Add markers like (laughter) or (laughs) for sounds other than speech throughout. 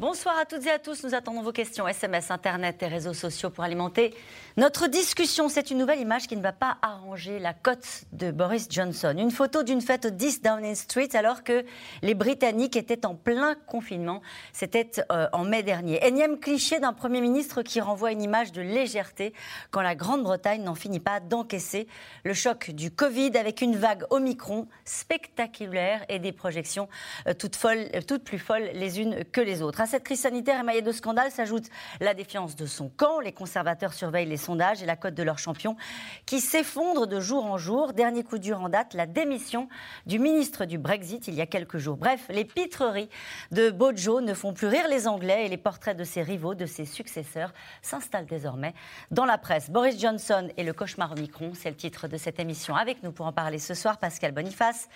Bonsoir à toutes et à tous. Nous attendons vos questions SMS, Internet et réseaux sociaux pour alimenter notre discussion. C'est une nouvelle image qui ne va pas arranger la cote de Boris Johnson. Une photo d'une fête au 10 Downing Street alors que les Britanniques étaient en plein confinement. C'était euh, en mai dernier. Énième cliché d'un Premier ministre qui renvoie une image de légèreté quand la Grande-Bretagne n'en finit pas d'encaisser le choc du Covid avec une vague Omicron spectaculaire et des projections euh, folles, toutes plus folles les unes que les autres cette crise sanitaire émaillée de scandales s'ajoute la défiance de son camp. Les conservateurs surveillent les sondages et la cote de leur champion qui s'effondre de jour en jour. Dernier coup dur en date, la démission du ministre du Brexit il y a quelques jours. Bref, les pitreries de Bojo ne font plus rire les Anglais et les portraits de ses rivaux, de ses successeurs s'installent désormais dans la presse. Boris Johnson et le cauchemar Omicron, c'est le titre de cette émission. Avec nous pour en parler ce soir, Pascal Boniface.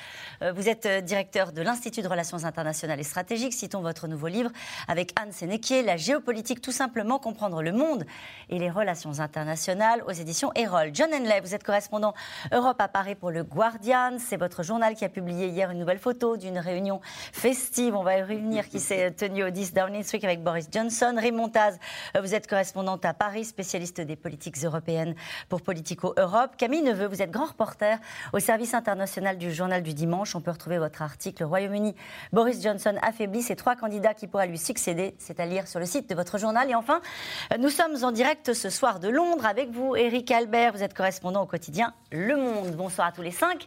Euh, vous êtes euh, directeur de l'Institut de Relations internationales et stratégiques. Citons votre nouveau livre avec Anne Sénéquier, La géopolitique, tout simplement comprendre le monde et les relations internationales aux éditions Erol. John Henley, vous êtes correspondant Europe à Paris pour le Guardian. C'est votre journal qui a publié hier une nouvelle photo d'une réunion festive, on va y revenir, qui s'est tenue au 10 Downing Street avec Boris Johnson. Raymond Taz, vous êtes correspondante à Paris, spécialiste des politiques européennes pour Politico Europe. Camille Neveu, vous êtes grand reporter au service international du journal du dimanche. On peut retrouver votre article Royaume-Uni. Boris Johnson affaiblit ses trois candidats qui pourraient lui succéder. C'est à lire sur le site de votre journal. Et enfin, nous sommes en direct ce soir de Londres avec vous, Eric Albert. Vous êtes correspondant au quotidien Le Monde. Bonsoir à tous les cinq.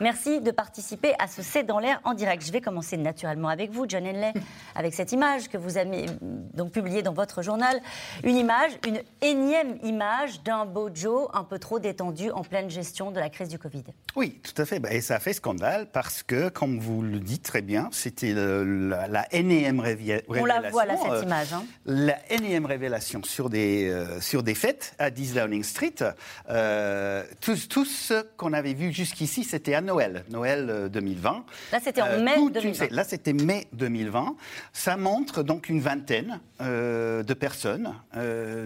Merci de participer à ce C'est dans l'air en direct. Je vais commencer naturellement avec vous, John Henley, (laughs) avec cette image que vous avez donc publiée dans votre journal. Une image, une énième image d'un Bojo un peu trop détendu en pleine gestion de la crise du Covid. Oui, tout à fait. Bah, et ça a fait scandale parce que, comme vous le dites très bien, c'était la, la énième révélation on la voit là, cette euh, image. Hein. La énième révélation sur des, euh, sur des fêtes à 10 Downing Street. Euh, tout, ce qu'on avait vu jusqu'ici, c'était à Noël, Noël 2020. Là, c'était en mai 2020. là, c'était mai 2020. Ça montre donc une vingtaine de personnes,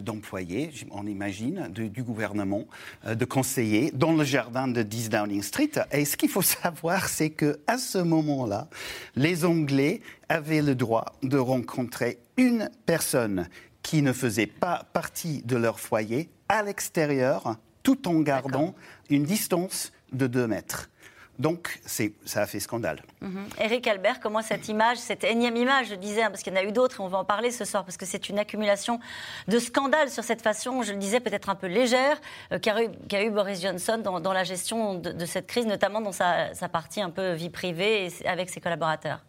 d'employés, on imagine, du gouvernement, de conseillers, dans le jardin de 10 Downing Street. Et ce qu'il faut (laughs) savoir, c'est qu'à ce moment-là, les Anglais avaient le droit de rencontrer une personne qui ne faisait pas partie de leur foyer à l'extérieur, tout en gardant une distance de 2 mètres. Donc, ça a fait scandale. Eric mhm. Albert, comment cette image, cette énième image, je disais, hein, parce qu'il y en a eu d'autres et on va en parler ce soir, parce que c'est une accumulation de scandales sur cette façon, je le disais, peut-être un peu légère, euh, qu'a eu, Boris Johnson dans, la gestion de, cette crise, notamment dans sa, sa partie un peu vie privée et avec ses collaborateurs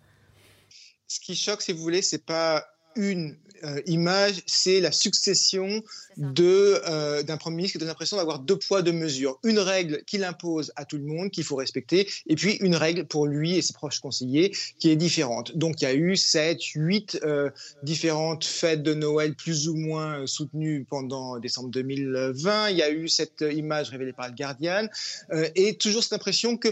ce qui choque, si vous voulez, c'est pas une euh, image, c'est la succession de euh, d'un premier ministre qui donne l'impression d'avoir deux poids deux mesures. Une règle qu'il impose à tout le monde qu'il faut respecter, et puis une règle pour lui et ses proches conseillers qui est différente. Donc il y a eu sept, huit euh, différentes fêtes de Noël plus ou moins soutenues pendant décembre 2020. Il y a eu cette image révélée par le Guardian et toujours cette impression que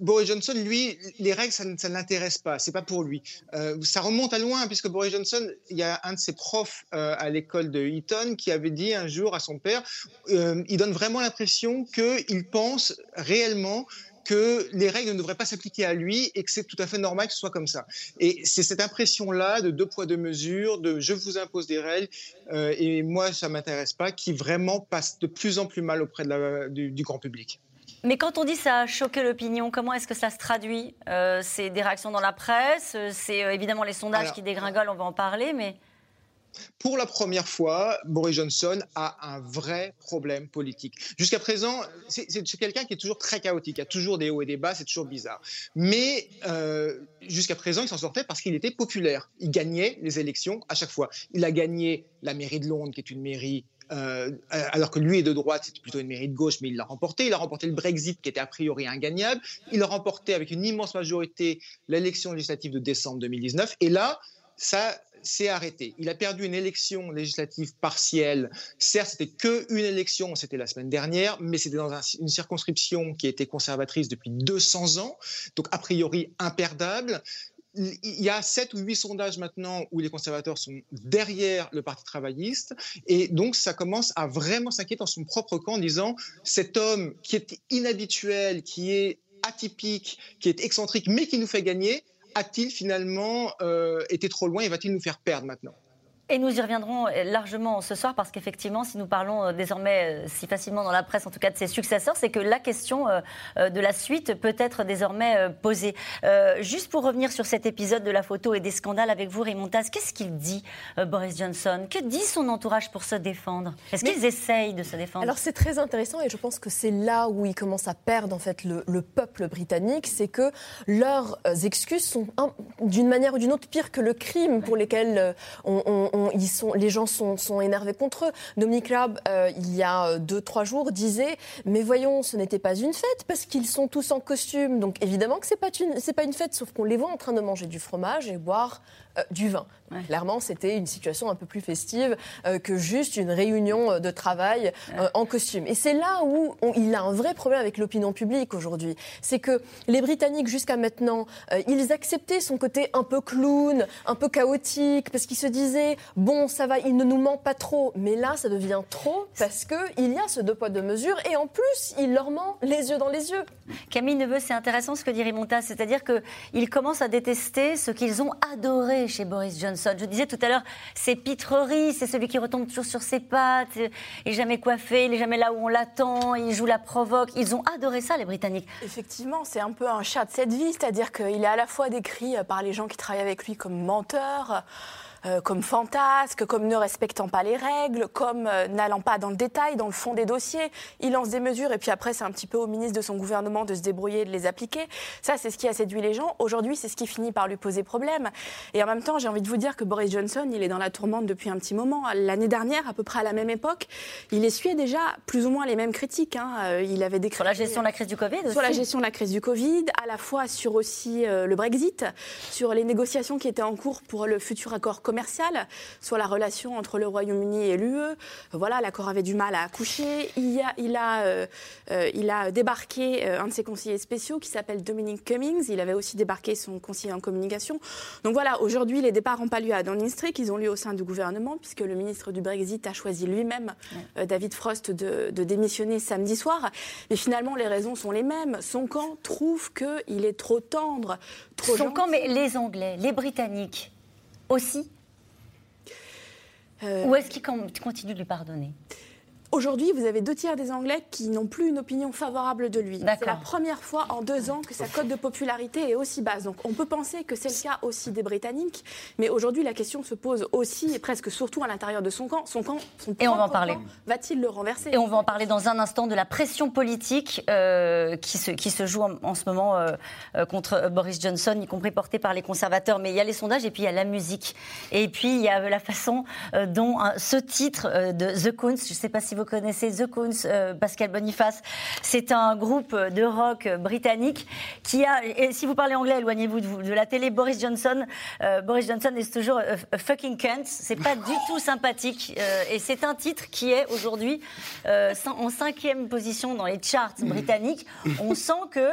Boris Johnson, lui, les règles, ça, ne l'intéresse pas. C'est pas pour lui. Euh, ça remonte à loin, puisque Boris Johnson, il y a un de ses profs euh, à l'école de Eton qui avait dit un jour à son père, euh, il donne vraiment l'impression qu'il pense réellement que les règles ne devraient pas s'appliquer à lui et que c'est tout à fait normal que ce soit comme ça. Et c'est cette impression-là de deux poids, deux mesures, de je vous impose des règles et moi, ça m'intéresse pas, qui vraiment passe de plus en plus mal auprès du grand public. Mais quand on dit ça a choqué l'opinion, comment est-ce que ça se traduit euh, C'est des réactions dans la presse, c'est euh, évidemment les sondages qui dégringolent, on va en parler, mais... Pour la première fois, Boris Johnson a un vrai problème politique. Jusqu'à présent, c'est quelqu'un qui est toujours très chaotique, il y a toujours des hauts et des bas, c'est toujours bizarre. Mais euh, jusqu'à présent, il s'en sortait parce qu'il était populaire. Il gagnait les élections à chaque fois. Il a gagné la mairie de Londres, qui est une mairie euh, alors que lui est de droite, c'était plutôt une mairie de gauche, mais il l'a remporté. Il a remporté le Brexit, qui était a priori ingagnable. Il a remporté avec une immense majorité l'élection législative de décembre 2019. Et là, ça s'est arrêté. Il a perdu une élection législative partielle. Certes, c'était que une élection, c'était la semaine dernière, mais c'était dans une circonscription qui était conservatrice depuis 200 ans, donc a priori imperdable il y a sept ou huit sondages maintenant où les conservateurs sont derrière le Parti travailliste. Et donc, ça commence à vraiment s'inquiéter dans son propre camp en disant cet homme qui est inhabituel, qui est atypique, qui est excentrique, mais qui nous fait gagner, a-t-il finalement euh, été trop loin et va-t-il nous faire perdre maintenant? Et nous y reviendrons largement ce soir parce qu'effectivement, si nous parlons euh, désormais euh, si facilement dans la presse, en tout cas de ses successeurs, c'est que la question euh, de la suite peut être désormais posée. Juste pour revenir sur cet épisode de la photo et des scandales avec vous, Raymond qu'est-ce qu'il dit, Boris Johnson? Que dit son entourage pour se défendre? Est-ce qu'ils essayent de se défendre? Alors c'est très intéressant et je pense que c'est là où ils commencent à perdre en fait le, peuple britannique, c'est que leurs excuses sont d'une manière ou d'une autre pires que le crime pour lesquels on les gens sont, énervés contre eux. Dominique Raab, euh, il y a deux, trois jours, disait Mais voyons, ce n'était pas une fête parce qu'ils sont tous en costume. Donc évidemment que ce n'est pas, une, pas une fête, sauf qu'on les voit en train de manger du fromage et boire euh, du vin. Clairement, c'était une situation un peu plus festive euh, que juste une réunion euh, de travail en costume. Et c'est là où il a un vrai problème avec l'opinion publique aujourd'hui. C'est que les Britanniques, jusqu'à maintenant, ils acceptaient son côté un peu clown, un peu chaotique, parce qu'ils se disaient bon, ça va, il ne nous ment pas trop. Mais là, ça devient trop parce qu'il y a ce deux poids deux mesures et en plus, il leur ment les yeux dans les yeux. Camille Neveu, c'est intéressant ce que dit Rimonta, c'est-à-dire qu'ils commencent à détester ce qu'ils ont adoré chez Boris Johnson. Je disais tout à l'heure, c'est pitreries, c'est celui qui retombe toujours sur ses pattes, il n'est jamais coiffé, il n'est jamais là où on l'attend, il joue la provoque. Ils ont adoré ça, les Britanniques. Effectivement, c'est un peu un chat de cette vie, c'est-à-dire qu'il est à la fois décrit par les gens qui travaillent avec lui comme menteur. Euh, comme fantasque, comme ne respectant pas les règles, comme euh, n'allant pas dans le détail, dans le fond des dossiers. Il lance des mesures et puis après, c'est un petit peu au ministre de son gouvernement de se débrouiller et de les appliquer. Ça, c'est ce qui a séduit les gens. Aujourd'hui, c'est ce qui finit par lui poser problème. Et en même temps, j'ai envie de vous dire que Boris Johnson, il est dans la tourmente depuis un petit moment. L'année dernière, à peu près à la même époque, il essuyait déjà plus ou moins les mêmes critiques. Hein. Euh, il avait décrit sur la gestion de la crise du Covid. Sur la gestion de la crise du Covid, à la fois sur aussi le Brexit, sur les négociations qui étaient en cours pour le futur accord commercial, soit la relation entre le Royaume-Uni et l'UE. Voilà, l'accord avait du mal à accoucher. Il, a, il, a, euh, euh, il a débarqué euh, un de ses conseillers spéciaux qui s'appelle Dominic Cummings. Il avait aussi débarqué son conseiller en communication. Donc voilà, aujourd'hui, les départs n'ont pas lieu à Downing Street, ils ont lieu au sein du gouvernement, puisque le ministre du Brexit a choisi lui-même, David Frost, de, de, démissionner samedi soir. Mais finalement, les raisons sont les mêmes. Son camp trouve qu'il est trop tendre, trop Son camp, mais les Anglais, les Britanniques aussi Ou est-ce qu'il continue de lui pardonner? Aujourd'hui, vous avez deux tiers des Anglais qui n'ont plus une opinion favorable de lui. C'est la première fois en deux ans que sa cote de popularité est aussi basse. Donc on peut penser que c'est le cas aussi des Britanniques. Mais aujourd'hui, la question se pose aussi et presque surtout à l'intérieur de son camp. Son camp, son et on va en parler. Va-t-il le renverser? Et on va en parler dans un instant de la pression politique euh, qui, se, qui se joue en, ce moment euh, euh, contre Boris Johnson, y compris portée par les conservateurs. Mais il y a les sondages et puis il y a la musique. Et puis il y a la façon dont ce titre de The Coons, je ne sais pas si vous connaissez The Coons, euh, Pascal Boniface. C'est un groupe de rock britannique qui a, et si vous parlez anglais, éloignez-vous de, la télé, Boris Johnson. Euh, Boris Johnson est toujours a, fucking cunt. C'est pas du (laughs) tout sympathique. Euh, et c'est un titre qui est aujourd'hui en cinquième position dans les charts britanniques. On sent que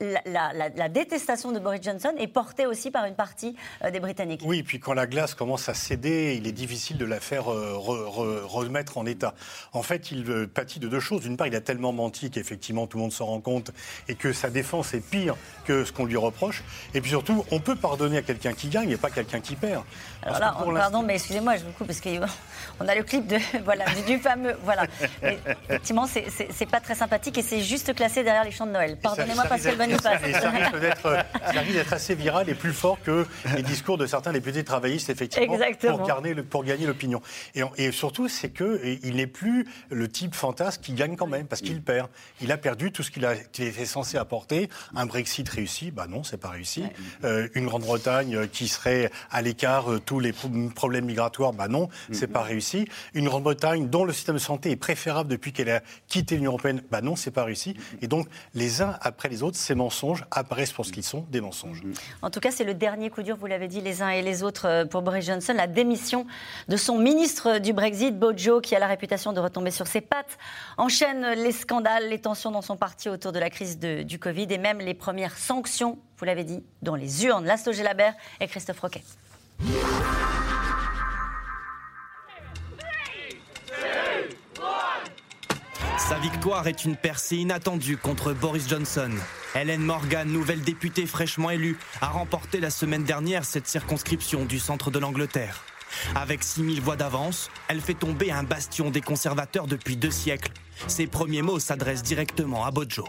la, détestation de Boris Johnson est portée aussi par une partie des Britanniques. Oui, puis quand la glace commence à céder, il est difficile de la faire remettre en état. En fait, il pâtit de deux choses. D'une part, il a tellement menti qu'effectivement tout le monde s'en rend compte et que sa défense est pire que ce qu'on lui reproche. Et puis surtout, on peut pardonner à quelqu'un qui gagne et pas quelqu'un qui perd. Alors là, pardon, mais excusez-moi, je vous coupe parce qu'on (laughs) a le clip de, (laughs) voilà, du, fameux. Voilà. Mais, effectivement, c'est pas très sympathique et c'est juste classé derrière les chants de Noël. Pardonnez-moi, Pascal Boniface. Ça, risque d'être assez viral et plus fort que les discours de certains députés travaillistes, effectivement, pour, pour gagner l'opinion. Et, et, surtout, c'est qu'il n'est plus le type fantasque qui gagne quand même, parce qu'il perd. Il a perdu tout ce qu'il était censé apporter. Un Brexit réussi, bah non, c'est pas réussi. Euh, une Grande-Bretagne euh, qui serait à l'écart, euh, tous les problèmes migratoires, bah non, c'est pas réussi. Une Grande-Bretagne dont le système de santé est préférable depuis qu'elle a quitté l'Union européenne, bah non, c'est pas réussi. Et donc, les uns après les autres, ces mensonges apparaissent pour ce qu'ils sont, des mensonges. En tout cas, c'est le dernier coup dur, vous l'avez dit, les uns et les autres, pour Boris Johnson, la démission de son ministre du Brexit, Bojo, qui a la réputation de retomber sur ses pattes. Enchaîne les scandales, les tensions dans son parti autour de la crise du Covid et même les premières sanctions, vous l'avez dit, dans les urnes. Laszlo Labert et Christophe Roquet. Sa victoire est une percée inattendue contre Boris Johnson. Helen Morgan, nouvelle députée fraîchement élue, a remporté la semaine dernière cette circonscription du centre de l'Angleterre. Avec 6000 voix d'avance, elle fait tomber un bastion des conservateurs depuis deux siècles. Ses premiers mots s'adressent directement à Bojo.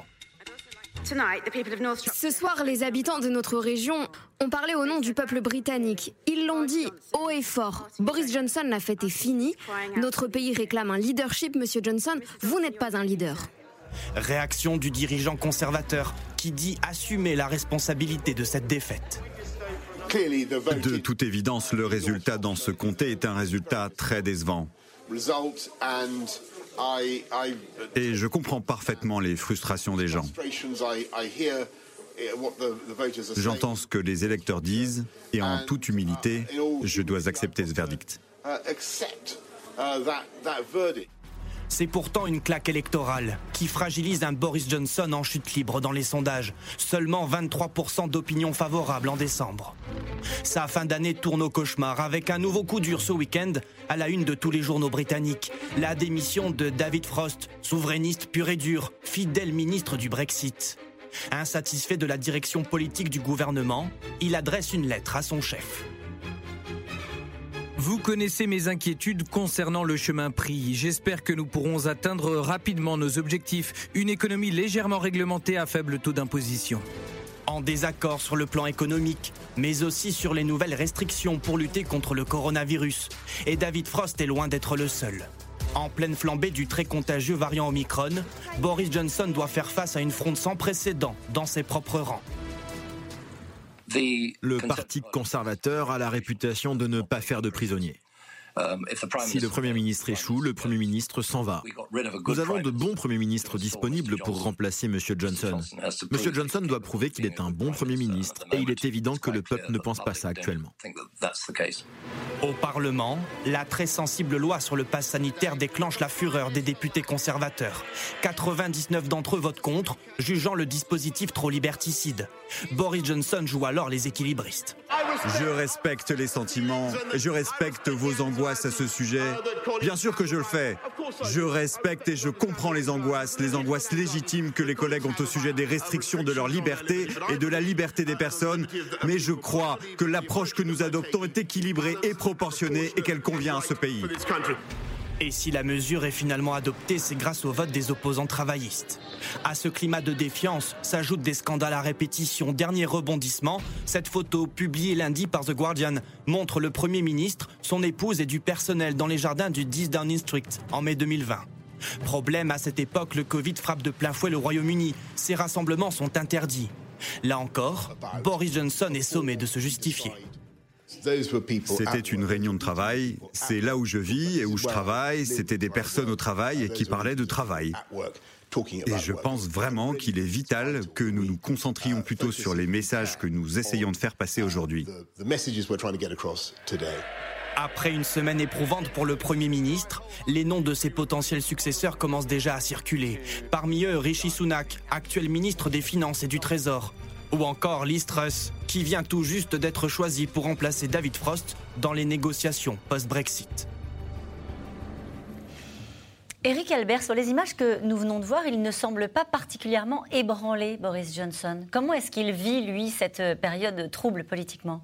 Ce soir, les habitants de notre région ont parlé au nom du peuple britannique. Ils l'ont dit haut et fort. Boris Johnson, la fête est finie. Notre pays réclame un leadership, Monsieur Johnson. Vous n'êtes pas un leader. Réaction du dirigeant conservateur qui dit assumer la responsabilité de cette défaite. De toute évidence, le résultat dans ce comté est un résultat très décevant. Et je comprends parfaitement les frustrations des gens. J'entends ce que les électeurs disent et en toute humilité, je dois accepter ce verdict. C'est pourtant une claque électorale qui fragilise un Boris Johnson en chute libre dans les sondages. Seulement 23% d'opinion favorable en décembre. Sa fin d'année tourne au cauchemar avec un nouveau coup dur ce week-end à la une de tous les journaux britanniques. La démission de David Frost, souverainiste pur et dur, fidèle ministre du Brexit. Insatisfait de la direction politique du gouvernement, il adresse une lettre à son chef. Vous connaissez mes inquiétudes concernant le chemin pris. J'espère que nous pourrons atteindre rapidement nos objectifs, une économie légèrement réglementée à faible taux d'imposition. En désaccord sur le plan économique, mais aussi sur les nouvelles restrictions pour lutter contre le coronavirus. Et David Frost est loin d'être le seul. En pleine flambée du très contagieux variant Omicron, Boris Johnson doit faire face à une fronde sans précédent dans ses propres rangs. Le Parti conservateur a la réputation de ne pas faire de prisonniers. Um, si le Premier ministre échoue, le Premier ministre s'en va. Nous avons de bons Premiers ministres disponibles pour remplacer M. Johnson. M. Johnson doit prouver qu'il est un bon Premier ministre et il est évident que le peuple ne pense pas ça actuellement. Au Parlement, la très sensible loi sur le pass sanitaire déclenche la fureur des députés conservateurs. 99 d'entre eux votent contre, jugeant le dispositif trop liberticide. Boris Johnson joue alors les équilibristes. Je respecte les sentiments, je respecte vos angoisses à ce sujet. Bien sûr que je le fais. Je respecte et je comprends les angoisses, les angoisses légitimes que les collègues ont au sujet des restrictions de leur liberté et de la liberté des personnes. Mais je crois que l'approche que nous adoptons est équilibrée et proportionnée et qu'elle convient à ce pays. Et si la mesure est finalement adoptée, c'est grâce au vote des opposants travaillistes. À ce climat de défiance s'ajoutent des scandales à répétition. Dernier rebondissement, cette photo publiée lundi par The Guardian montre le Premier ministre, son épouse et du personnel dans les jardins du 10 Downing Street en mai 2020. Problème, à cette époque, le Covid frappe de plein fouet le Royaume-Uni. Ces rassemblements sont interdits. Là encore, Boris Johnson est sommé de se justifier. C'était une réunion de travail. C'est là où je vis et où je travaille. C'était des personnes au travail qui parlaient de travail. Et je pense vraiment qu'il est vital que nous nous concentrions plutôt sur les messages que nous essayons de faire passer aujourd'hui. Après une semaine éprouvante pour le Premier ministre, les noms de ses potentiels successeurs commencent déjà à circuler. Parmi eux, Rishi Sunak, actuel ministre des Finances et du Trésor, ou encore Liz Truss, qui vient tout juste d'être choisi pour remplacer David Frost dans les négociations post-Brexit. Eric Albert, sur les images que nous venons de voir, il ne semble pas particulièrement ébranlé, Boris Johnson. Comment est-ce qu'il vit, lui, cette période trouble politiquement?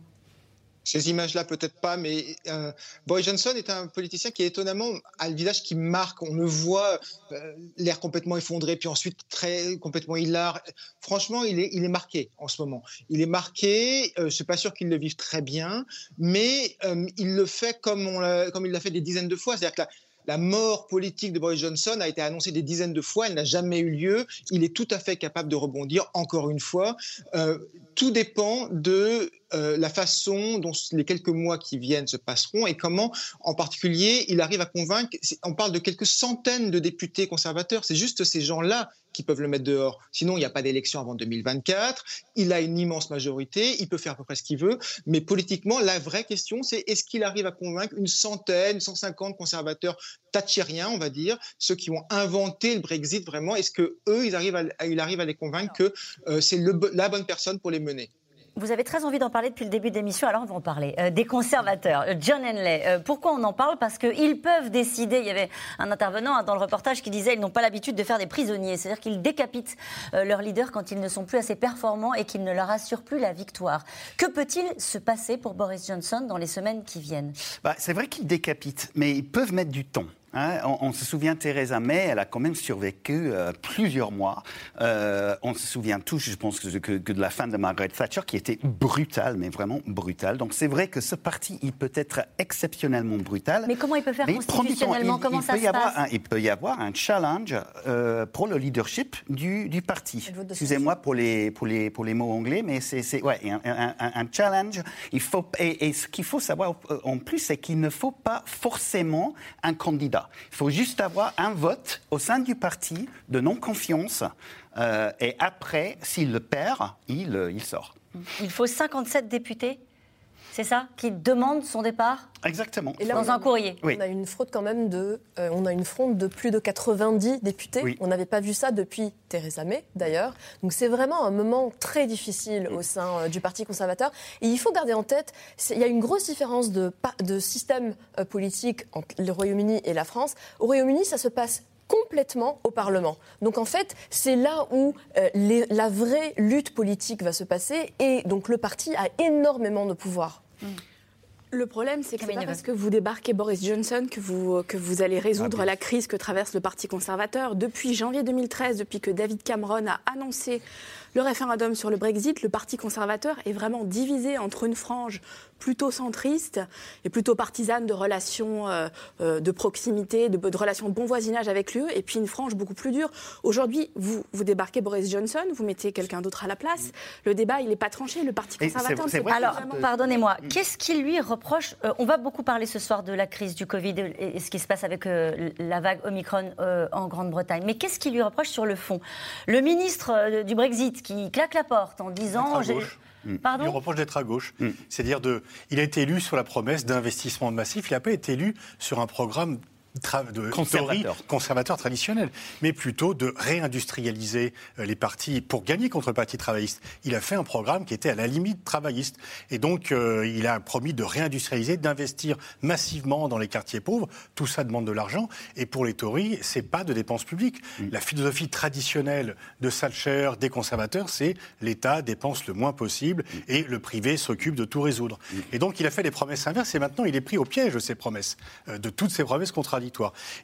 Ces images-là, peut-être pas, mais euh, Boris Johnson est un politicien qui, étonnamment, a le visage qui marque. On le voit, euh, l'air complètement effondré, puis ensuite très complètement hilar. Franchement, il est, il est marqué en ce moment. Il est marqué. Euh, je suis pas sûr qu'il le vive très bien, mais euh, il le fait comme, on comme il l'a fait des dizaines de fois. C'est-à-dire que la mort politique de Boris Johnson a été annoncée des dizaines de fois, elle n'a jamais eu lieu. Il est tout à fait capable de rebondir, encore une fois. Euh, tout dépend de euh, la façon dont les quelques mois qui viennent se passeront et comment, en particulier, il arrive à convaincre. On parle de quelques centaines de députés conservateurs. C'est juste ces gens-là qui peuvent le mettre dehors. Sinon, il n'y a pas d'élection avant 2024. Il a une immense majorité. Il peut faire à peu près ce qu'il veut. Mais politiquement, la vraie question, c'est est-ce qu'il arrive à convaincre une centaine, 150 conservateurs thatchériens, on va dire, ceux qui ont inventé le Brexit vraiment? Est-ce que eux, ils arrivent à, il arrive à les convaincre que euh, c'est la bonne personne pour les mener? Vous avez très envie d'en parler depuis le début de l'émission, alors on va en parler. Euh, des conservateurs, euh, John Henley. Euh, pourquoi on en parle? Parce qu'ils peuvent décider. Il y avait un intervenant hein, dans le reportage qui disait qu'ils n'ont pas l'habitude de faire des prisonniers. C'est-à-dire qu'ils décapitent leurs leaders quand ils ne sont plus assez performants et qu'ils ne leur assurent plus la victoire. Que peut-il se passer pour Boris Johnson dans les semaines qui viennent? Bah, C'est vrai qu'ils décapitent, mais ils peuvent mettre du temps. Hein, on, se souvient Theresa May, elle a quand même survécu euh, plusieurs mois. Euh, on se souvient tous, je pense, que, de la fin de Margaret Thatcher, qui était brutale, mais vraiment brutale. Donc c'est vrai que ce parti, il peut être exceptionnellement brutal. Mais comment il peut faire constitutionnellement? Comment ça se passe? Il peut y avoir un challenge euh, pour le leadership du, parti. Excusez-moi pour les, pour, les, pour les mots anglais, mais c'est ouais, un, challenge. Il faut, et ce qu'il faut savoir en plus, c'est qu'il ne faut pas forcément un candidat. Il faut juste avoir un vote au sein du parti de non-confiance. Euh, et après, s'il le perd, il, euh, il sort. Il faut 57 députés c'est ça Qui demande son départ Exactement. Et là, dans un courrier. On a une fraude quand même de, euh, on a une fronde de plus de 90 députés. On n'avait pas vu ça depuis Theresa May d'ailleurs. Donc c'est vraiment un moment très difficile au sein du Parti conservateur. Et il faut garder en tête, il y a une grosse différence de, de système politique entre le Royaume-Uni et la France. Au Royaume-Uni, ça se passe complètement au Parlement. Donc en fait, c'est là où euh, la vraie lutte politique va se passer et donc le parti a énormément de pouvoir. Le problème, c'est que c'est pas parce que vous débarquez Boris Johnson que vous, que vous allez résoudre ah, la crise que traverse le Parti conservateur. Depuis janvier 2013, depuis que David Cameron a annoncé le référendum sur le Brexit, le Parti conservateur est vraiment divisé entre une frange plutôt centriste et plutôt partisane de relations euh, euh, de proximité, de, de, relations de bon voisinage avec l'UE, et puis une frange beaucoup plus dure. Aujourd'hui, vous, vous débarquez Boris Johnson, vous mettez quelqu'un d'autre à la place. Le débat, il n'est pas tranché. Le Parti conservateur. Alors, pardonnez-moi, qu'est-ce qui lui reproche euh, On va beaucoup parler ce soir de la crise du Covid et, ce qui se passe avec la vague Omicron en Grande-Bretagne. Mais qu'est-ce qui lui reproche sur le fond? Le ministre du Brexit qui claque la porte en disant. Mm. il reproche d'être à gauche. Mm. C'est-à-dire, de, il a été élu sur la promesse d'investissement massif, il n'a pas été élu sur un programme de conservateur. conservateur traditionnel, mais plutôt de réindustrialiser euh, les partis pour gagner contre le Parti travailliste. Il a fait un programme qui était à la limite travailliste. Et donc, euh, il a promis de réindustrialiser, d'investir massivement dans les quartiers pauvres. Tout ça demande de l'argent. Et pour les Tories, c'est pas de dépenses publiques. Mm. La philosophie traditionnelle de Thatcher, des conservateurs, c'est l'État dépense le moins possible mm. et le privé s'occupe de tout résoudre. Mm. Et donc, il a fait des promesses inverses et maintenant, il est pris au piège de ces promesses, euh, de toutes ces promesses contradictoires.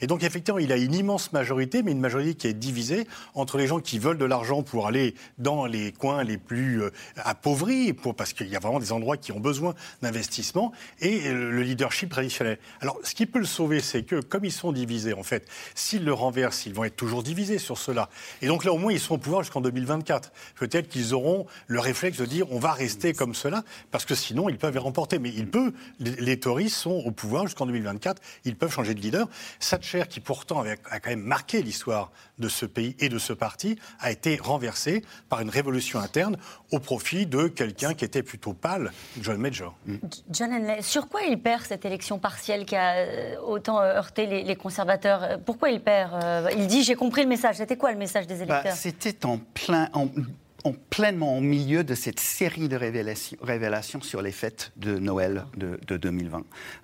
Et donc, effectivement, il a une immense majorité, mais une majorité qui est divisée entre les gens qui veulent de l'argent pour aller dans les coins les plus euh, appauvris, pour, parce qu'il y a vraiment des endroits qui ont besoin d'investissement, et le leadership traditionnel. Alors, ce qui peut le sauver, c'est que, comme ils sont divisés, en fait, s'ils le renversent, ils vont être toujours divisés sur cela. Et donc là, au moins, ils seront au pouvoir jusqu'en 2024. Peut-être qu'ils auront le réflexe de dire on va rester comme cela, parce que sinon, ils peuvent les remporter. Mais il peut, les, les Tories sont au pouvoir jusqu'en 2024, ils peuvent changer de leader. Thatcher, qui pourtant avait, a quand même marqué l'histoire de ce pays et de ce parti, a été renversé par une révolution interne au profit de quelqu'un qui était plutôt pâle, John Major. Mm. John Henley, sur quoi il perd cette élection partielle qui a euh, autant euh, heurté les, conservateurs Pourquoi il perd euh, Il dit j'ai compris le message. C'était quoi le message des bah, électeurs? C'était en plein, en pleinement au milieu de cette série de révélations, sur les fêtes de Noël de, 2020.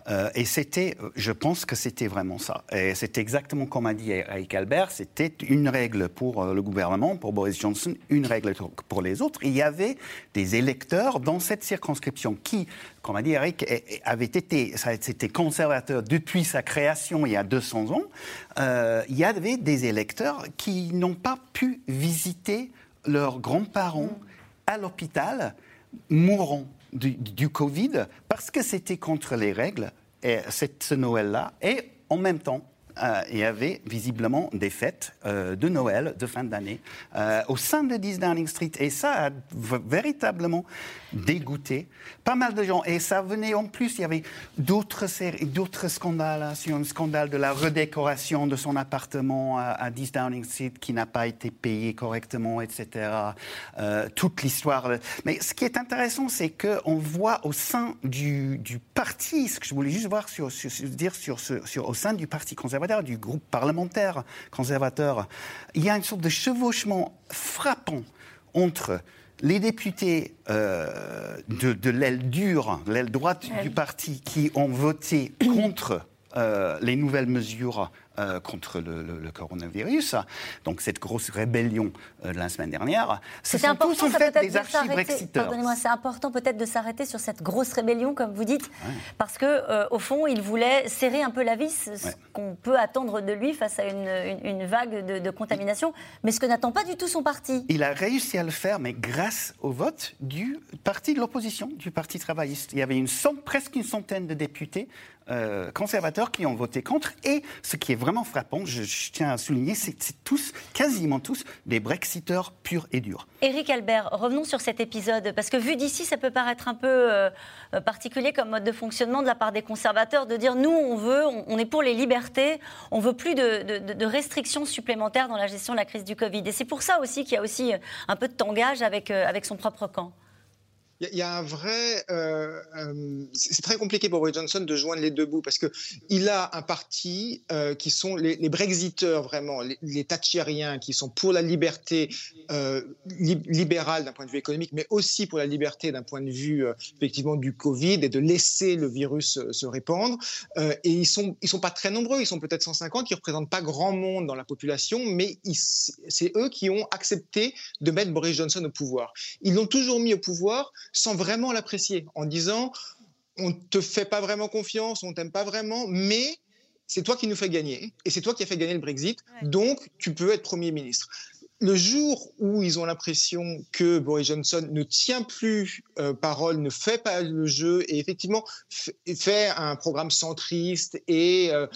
Euh, et c'était, je pense que c'était vraiment ça. Et c'est exactement comme a dit Eric Albert, c'était une règle pour euh, le gouvernement, pour Boris Johnson, une règle pour les autres. il y avait des électeurs dans cette circonscription qui, comme a dit Eric, avaient été, c'était conservateur depuis sa création il y a 200 ans. Euh, il y avait des électeurs qui n'ont pas pu visiter leurs grands-parents à l'hôpital mourront du, Covid parce que c'était contre les règles, et ce Noël-là, et en même temps, euh, et avait visiblement des fêtes euh, de Noël, de fin d'année, euh, au sein de 10 Downing Street. Et ça a véritablement dégoûté pas mal de gens. Et ça venait en plus, il y avait d'autres scandales. Sur un scandale de la redécoration de son appartement à, 10 Downing Street qui n'a pas été payé correctement, etc. toute l'histoire. Mais ce qui est intéressant, c'est qu'on voit au sein du, parti, ce que je voulais juste voir sur, dire sur, sur, au sein du parti conservateur, du groupe parlementaire conservateur, il y a une sorte de chevauchement frappant entre les députés euh, de, l'aile dure, l'aile droite du parti, qui ont voté (clears throat) contre euh, les nouvelles mesures euh, contre le, coronavirus, donc cette grosse rébellion euh, de la semaine dernière, ce sont tous en fait des archives Pardonnez-moi, c'est important peut-être de s'arrêter sur cette grosse rébellion, comme vous dites, parce que au fond, il voulait serrer un peu la vis, ce qu'on peut attendre de lui face à une, vague de, contamination, mais ce que n'attend pas du tout son parti. Il a réussi à le faire, mais grâce au vote du parti de l'opposition, du Parti travailliste. Il y avait une presque une centaine de députés euh, conservateurs qui ont voté contre. Et ce qui est vraiment frappant, je, tiens à souligner, c'est tous, quasiment tous, des Brexiteurs purs et durs. Éric Albert, revenons sur cet épisode, parce que vu d'ici, ça peut paraître un peu euh, particulier comme mode de fonctionnement de la part des conservateurs, de dire nous, on veut, on, est pour les libertés, on veut plus de, restrictions supplémentaires dans la gestion de la crise du Covid. Et c'est pour ça aussi qu'il y a aussi un peu de tangage avec, euh, avec son propre camp. Il y, a un vrai. Euh, euh, c'est très compliqué pour Boris Johnson de joindre les deux bouts parce qu'il a un parti euh, qui sont les, Brexiteurs, vraiment, les, les Thatcheriens, qui sont pour la liberté libérale d'un point de vue économique, mais aussi pour la liberté d'un point de vue, effectivement, du Covid et de laisser le virus se répandre. et ils sont, ils sont pas très nombreux, ils sont peut-être 150, qui ne représentent pas grand monde dans la population, mais c'est eux qui ont accepté de mettre Boris Johnson au pouvoir. Ils l'ont toujours mis au pouvoir sans vraiment l'apprécier, en disant on te fait pas vraiment confiance, on t'aime pas vraiment, mais c'est toi qui nous fais gagner et c'est toi qui as fait gagner le Brexit, donc tu peux être Premier ministre. Le jour où ils ont l'impression que Boris Johnson ne tient plus euh, parole, ne fait pas le jeu et effectivement fait un programme centriste et euh,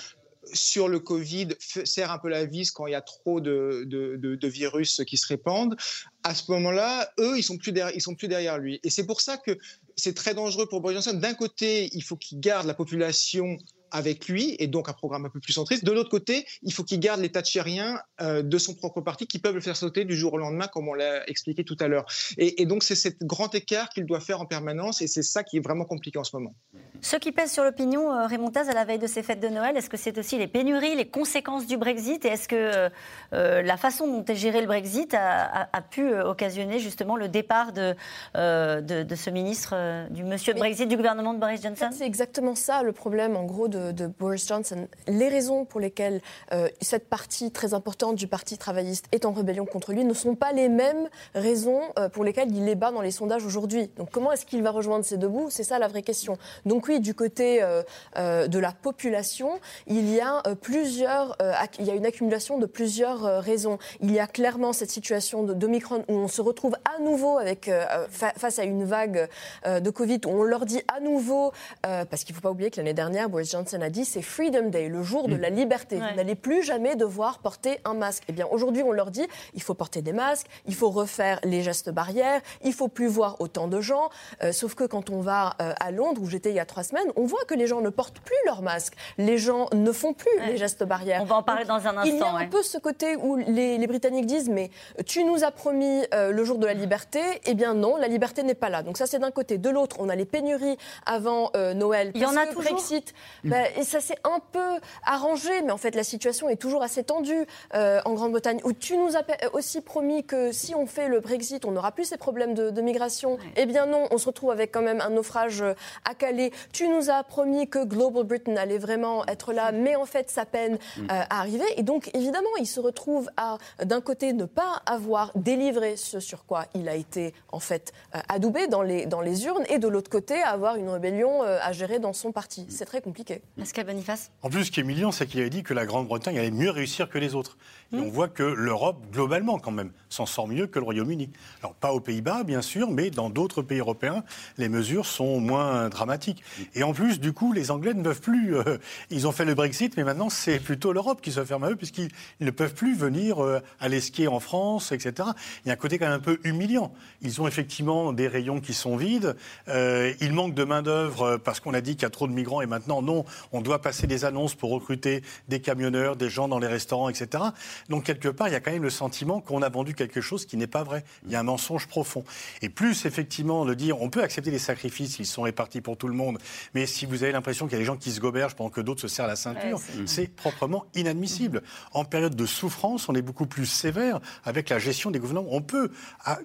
sur le Covid serre un peu la vis quand il y a trop de, de, virus qui se répandent, à ce moment-là, eux, ils sont plus derrière, ils sont plus derrière lui. Et c'est pour ça que c'est très dangereux pour Boris Johnson. D'un côté, il faut qu'il garde la population avec lui, et donc un programme un peu plus centriste. De l'autre côté, il faut qu'il garde les Thatcheriens euh, de son propre parti qui peuvent le faire sauter du jour au lendemain, comme on l'a expliqué tout à l'heure. Et, donc, c'est ce grand écart qu'il doit faire en permanence, et c'est ça qui est vraiment compliqué en ce moment. Ce qui pèse sur l'opinion, euh, Raymond Taz, à la veille de ces fêtes de Noël, est-ce que c'est aussi les pénuries, les conséquences du Brexit, et est-ce que euh, la façon dont est géré le Brexit a, pu occasionner justement le départ de, de, ce ministre, du monsieur Brexit, du gouvernement de Boris Johnson? C'est exactement ça le problème, en gros, de de, Boris Johnson, les raisons pour lesquelles euh, cette partie très importante du Parti travailliste est en rébellion contre lui ne sont pas les mêmes raisons euh, pour lesquelles il est bas dans les sondages aujourd'hui. Donc comment est-ce qu'il va rejoindre ces deux bouts C'est ça la vraie question. Donc oui, du côté euh, de la population, il y a plusieurs, il y a une accumulation de plusieurs raisons. Il y a clairement cette situation de d'Omicron où on se retrouve à nouveau avec face à une vague de Covid où on leur dit à nouveau parce qu'il ne faut pas oublier que l'année dernière Boris Johnson a dit, c'est Freedom Day, le jour de mm. la liberté. Vous n'allez plus jamais devoir porter un masque. Eh bien, aujourd'hui, on leur dit, il faut porter des masques, il faut refaire les gestes barrières, il faut plus voir autant de gens. Euh, sauf que quand on va euh, à Londres, où j'étais il y a trois semaines, on voit que les gens ne portent plus leur masque. Les gens ne font plus les gestes barrières. On va en parler dans un instant. Il y a un peu ce côté où les, Britanniques disent, mais tu nous as promis euh, le jour de la liberté. Eh bien, non, la liberté n'est pas là. Donc ça, c'est d'un côté. De l'autre, on a les pénuries avant Noël. Il y en a toujours. Brexit, bah, et ça s'est un peu arrangé, mais en fait la situation est toujours assez tendue euh, en Grande-Bretagne, où tu nous as aussi promis que si on fait le Brexit, on n'aura plus ces problèmes de, migration. Eh bien non, on se retrouve avec quand même un naufrage euh, à Calais. Tu nous as promis que Global Britain allait vraiment être là, mais en fait ça peine mm. euh, à arriver. Et donc évidemment, il se retrouve à d'un côté ne pas avoir délivré ce sur quoi il a été en fait adoubé dans les, dans les urnes, et de l'autre côté avoir une rébellion à gérer dans son parti. C'est très compliqué. Pascal Boniface En plus, ce qui est mignon, c'est qu'il avait dit que la Grande-Bretagne allait mieux réussir que les autres. Et on voit que l'Europe, globalement, quand même, s'en sort mieux que le Royaume-Uni. Alors, pas aux Pays-Bas, bien sûr, mais dans d'autres pays européens, les mesures sont moins dramatiques. Et en plus, du coup, les Anglais ne peuvent plus. Euh, ils ont fait le Brexit, mais maintenant, c'est plutôt l'Europe qui se ferme à eux, puisqu'ils ne peuvent plus venir euh, aller skier en France, etc. Il y a un côté quand même un peu humiliant. Ils ont effectivement des rayons qui sont vides. Euh, il manque de main-d'œuvre parce qu'on a dit qu'il y a trop de migrants, et maintenant, non, on doit passer des annonces pour recruter des camionneurs, des gens dans les restaurants, etc. Donc, quelque part, il y a quand même le sentiment qu'on a vendu quelque chose qui n'est pas vrai. Il y a un mensonge profond. Et plus, effectivement, de dire, on peut accepter les sacrifices, ils sont répartis pour tout le monde, mais si vous avez l'impression qu'il y a des gens qui se gobergent pendant que d'autres se serrent la ceinture, c'est proprement inadmissible. En période de souffrance, on est beaucoup plus sévère avec la gestion des gouvernements. On peut,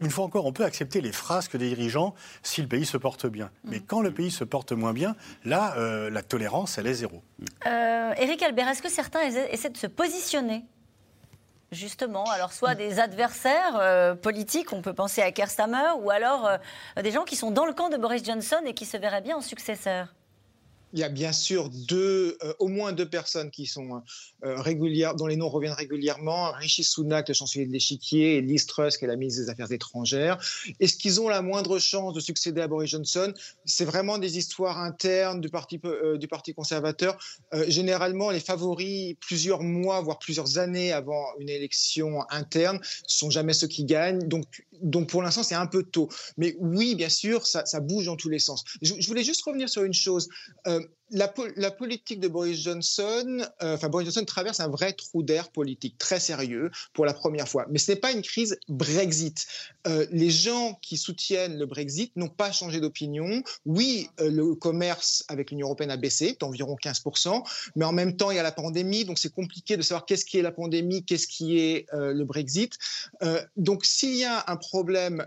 une fois encore, on peut accepter les frasques des dirigeants si le pays se porte bien. Mais quand le pays se porte moins bien, là, euh, la tolérance, elle est zéro. Euh, Éric Albert, est-ce que certains essaient de se positionner Justement, alors soit des adversaires euh, politiques, on peut penser à Kerstammer, ou alors euh, des gens qui sont dans le camp de Boris Johnson et qui se verraient bien en successeur il y a bien sûr deux, euh, au moins deux personnes qui sont euh, régulières, dont les noms reviennent régulièrement. Rishi Sunak, le chancelier de l'échiquier, et Liz Truss, qui est la ministre des Affaires étrangères. Est-ce qu'ils ont la moindre chance de succéder à Boris Johnson? C'est vraiment des histoires internes du Parti, euh, du parti conservateur. généralement, les favoris, plusieurs mois, voire plusieurs années avant une élection interne, sont jamais ceux qui gagnent. Donc, donc pour l'instant, c'est un peu tôt. Mais oui, bien sûr, ça, bouge dans tous les sens. Je voulais juste revenir sur une chose Um, la, politique de Boris Johnson, euh, enfin Boris Johnson traverse un vrai trou d'air politique très sérieux pour la première fois. Mais ce n'est pas une crise Brexit. Euh, les gens qui soutiennent le Brexit n'ont pas changé d'opinion. Oui, euh, le commerce avec l'Union européenne a baissé d'environ 15%, mais en même temps il y a la pandémie, donc c'est compliqué de savoir qu'est-ce qui est la pandémie, qu'est-ce qui est le Brexit. donc s'il y a un problème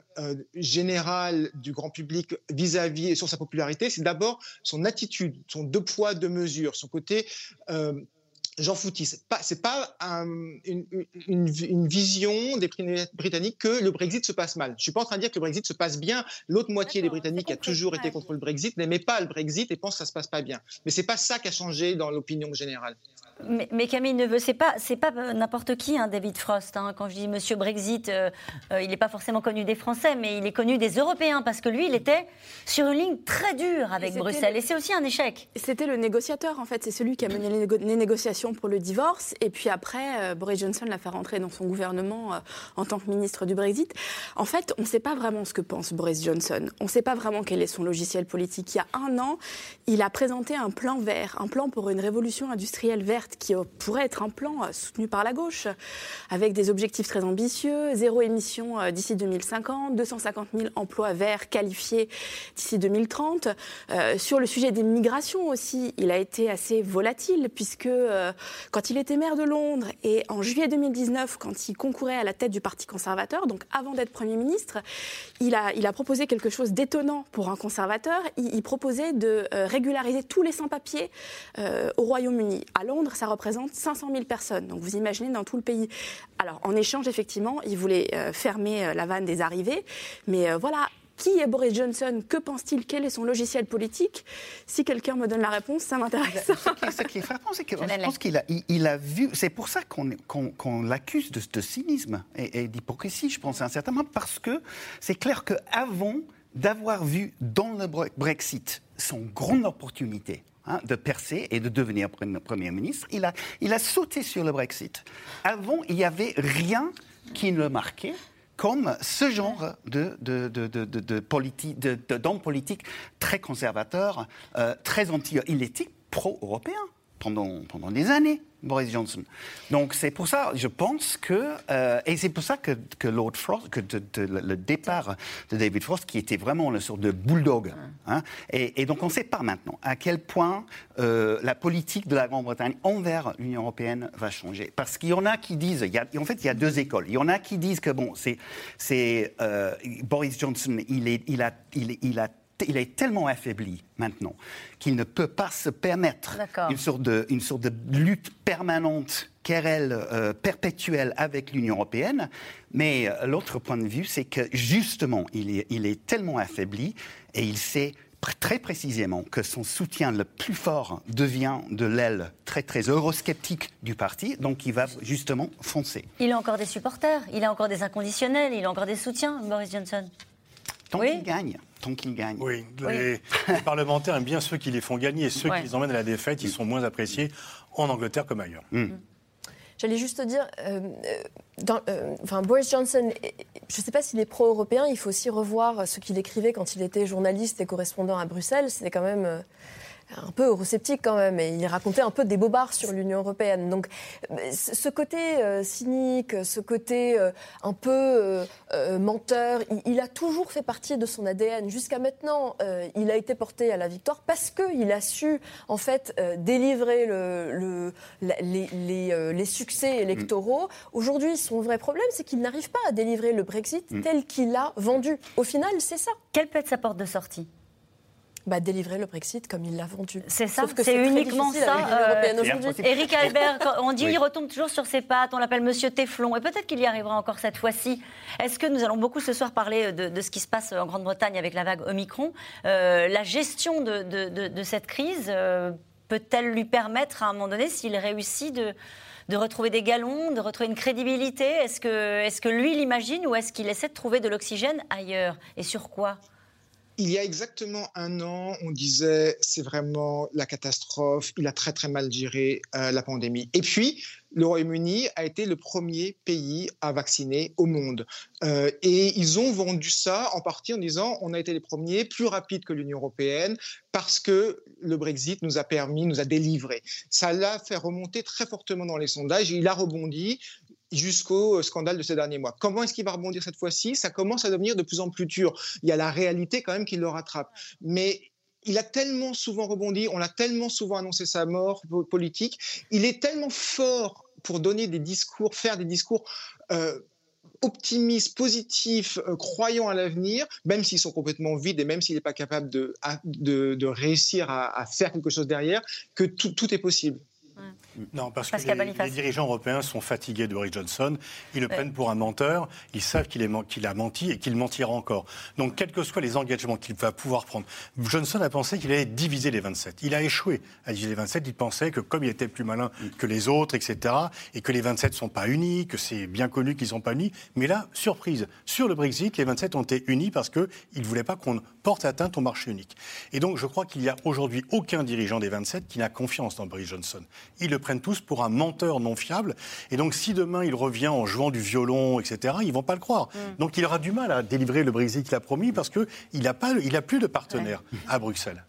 général du grand public vis-à-vis et sur sa popularité, c'est d'abord son attitude, son deux poids, deux mesures. Son côté euh, Jean Fouty, c'est pas, c'est pas une, une, vision des Britanniques que le Brexit se passe mal. Je suis pas en train de dire que le Brexit se passe bien. L'autre moitié des Britanniques qui a toujours été contre le Brexit n'aimait pas le Brexit et pense que ça se passe pas bien. Mais c'est pas ça qui a changé dans l'opinion générale. Mais, Camille Neveu, c'est pas c'est pas n'importe qui, hein, David Frost. Hein. Quand je dis Monsieur Brexit, euh, euh, il n'est pas forcément connu des Français, mais il est connu des Européens parce que lui, il était sur une ligne très dure avec Bruxelles, et c'est aussi un échec. C'était le négociateur, en fait. C'est celui qui a mené les, négociations pour le divorce, et puis après, euh, Boris Johnson l'a fait rentrer dans son gouvernement en tant que ministre du Brexit. En fait, on ne sait pas vraiment ce que pense Boris Johnson. On ne sait pas vraiment quel est son logiciel politique. Il y a un an, il a présenté un plan vert, un plan pour une révolution industrielle verte qui pourrait être un plan euh, soutenu par la gauche, avec des objectifs très ambitieux, zéro émission euh, d'ici 2050, 250 000 emplois verts qualifiés d'ici 2030. Euh, sur le sujet des migrations aussi, il a été assez volatile, puisque quand il était maire de Londres et en juillet 2019, quand il concourait à la tête du Parti conservateur, donc avant d'être Premier ministre, il a, proposé quelque chose d'étonnant pour un conservateur. Il, il proposait de régulariser tous les sans-papiers au Royaume-Uni. À Londres, ça représente 500 000 personnes. Donc vous imaginez dans tout le pays. Alors en échange, effectivement, il voulait euh, fermer euh, la vanne des arrivées. Mais euh, voilà, qui est Boris Johnson? Que pense-t-il? Quel est son logiciel politique? Si quelqu'un me donne la réponse, ça m'intéresse. Ce qui est, frappant, c'est que je pense qu'il a, il, a vu. C'est pour ça qu'on l'accuse de, de, cynisme et, et d'hypocrisie, je pense, à un certain moment, parce que c'est clair qu'avant d'avoir vu dans le Brexit son grande opportunité Hein, de percer et de devenir Premier ministre. Il a, il a sauté sur le Brexit. Avant, il n'y avait rien qui ne le marquait comme ce genre de, de, de, de, de politique très conservateur, euh, très anti... Il était pro-européen? Pendant, pendant des années. Boris Johnson. Donc c'est pour ça, je pense que, euh, et c'est pour ça que, que Lord Frost, que le départ de David Frost, qui était vraiment une sorte de bulldog, hein, et, donc on ne sait pas maintenant à quel point euh, la politique de la Grande-Bretagne envers l'Union européenne va changer. Parce qu'il y en a qui disent, il y a, en fait il y a deux écoles. Il y en a qui disent que bon, c'est, c'est euh, Boris Johnson, il, est, il, a, il, il a il est tellement affaibli maintenant qu'il ne peut pas se permettre une sorte, de, une sorte de lutte permanente, querelle euh, perpétuelle avec l'Union européenne. Mais euh, l'autre point de vue, c'est que justement, il est, il est tellement affaibli et il sait très précisément que son soutien le plus fort devient de l'aile très très eurosceptique du parti, donc il va justement foncer. Il a encore des supporters, il a encore des inconditionnels, il a encore des soutiens, Boris Johnson. Tant qu'il gagne. Tant qu'il gagne. Oui, (laughs) Les, parlementaires aiment bien ceux qui les font gagner. Et ceux qui les emmènent à la défaite, ils sont moins appréciés en Angleterre comme ailleurs. Mm. J'allais juste dire, euh, dans, euh, enfin, Boris Johnson, je ne sais pas s'il est pro-européen, il faut aussi revoir ce qu'il écrivait quand il était journaliste et correspondant à Bruxelles. C'était quand même euh, un peu eurosceptique quand même, et il racontait un peu des bobards sur l'Union européenne. Donc ce côté euh, cynique, ce côté euh, un peu euh, menteur, il, a toujours fait partie de son ADN. Jusqu'à maintenant, il a été porté à la victoire parce qu'il a su en fait délivrer le, les, les, succès électoraux. Aujourd'hui, son vrai problème, c'est qu'il n'arrive pas à délivrer le Brexit mm. tel qu'il l'a vendu. Au final, c'est ça. Quelle peut être sa porte de sortie? Bah, délivrer le Brexit comme il l'a vendu. C'est ça, c'est uniquement ça. Euh, Éric Albert, on dit qu'il retombe toujours sur ses pattes, on l'appelle Monsieur Téflon, et peut-être qu'il y arrivera encore cette fois-ci. Est-ce que nous allons beaucoup ce soir parler de, ce qui se passe en Grande-Bretagne avec la vague Omicron euh, La gestion de, de cette crise euh, peut-elle lui permettre à un moment donné, s'il réussit, de de retrouver des galons, de retrouver une crédibilité? Est-ce que, est -ce que lui l'imagine ou est-ce qu'il essaie de trouver de l'oxygène ailleurs? Et sur quoi? Il y a exactement un an, on disait c'est vraiment la catastrophe, il a très très mal géré euh, la pandémie. Et puis, le Royaume-Uni a été le premier pays à vacciner au monde. Euh, et ils ont vendu ça en partie en disant on a été les premiers, plus rapides que l'Union européenne, parce que le Brexit nous a permis, nous a délivré. Ça l'a fait remonter très fortement dans les sondages il a rebondi jusqu'au euh, scandale de ces derniers mois. Comment est-ce qu'il va rebondir cette fois-ci? Ça commence à devenir de plus en plus dur. Il y a la réalité quand même qui le rattrape. Mais il a tellement souvent rebondi, on l'a tellement souvent annoncé sa mort politique, il est tellement fort pour donner des discours, faire des discours euh, optimistes, positifs, euh, croyants à l'avenir, même s'ils sont complètement vides et même s'il n'est pas capable de, de, réussir à, faire quelque chose derrière, que tout est possible. Non, parce que les, dirigeants européens sont fatigués de Boris Johnson. Ils le prennent pour un menteur. Ils savent qu'il a menti et qu'il mentira encore. Donc, quels que soient les engagements qu'il va pouvoir prendre, Johnson a pensé qu'il allait diviser les 27. Il a échoué à diviser les 27. Il pensait que comme il était plus malin que les autres, etc., et que les 27 ne sont pas unis, que c'est bien connu qu'ils ne sont pas unis. Mais là, surprise, sur le Brexit, les 27 ont été unis parce qu'ils ne voulaient pas qu'on porte atteinte au marché unique. Et donc, je crois qu'il n'y a aujourd'hui aucun dirigeant des 27 qui n'a confiance dans Boris Johnson. Le prennent tous pour un menteur non fiable. Et donc, si demain il revient en jouant du violon, etc., ils vont pas le croire. Mm. Donc, il aura du mal à délivrer le Brexit qu'il a promis parce qu'il n'a a plus de partenaires à Bruxelles.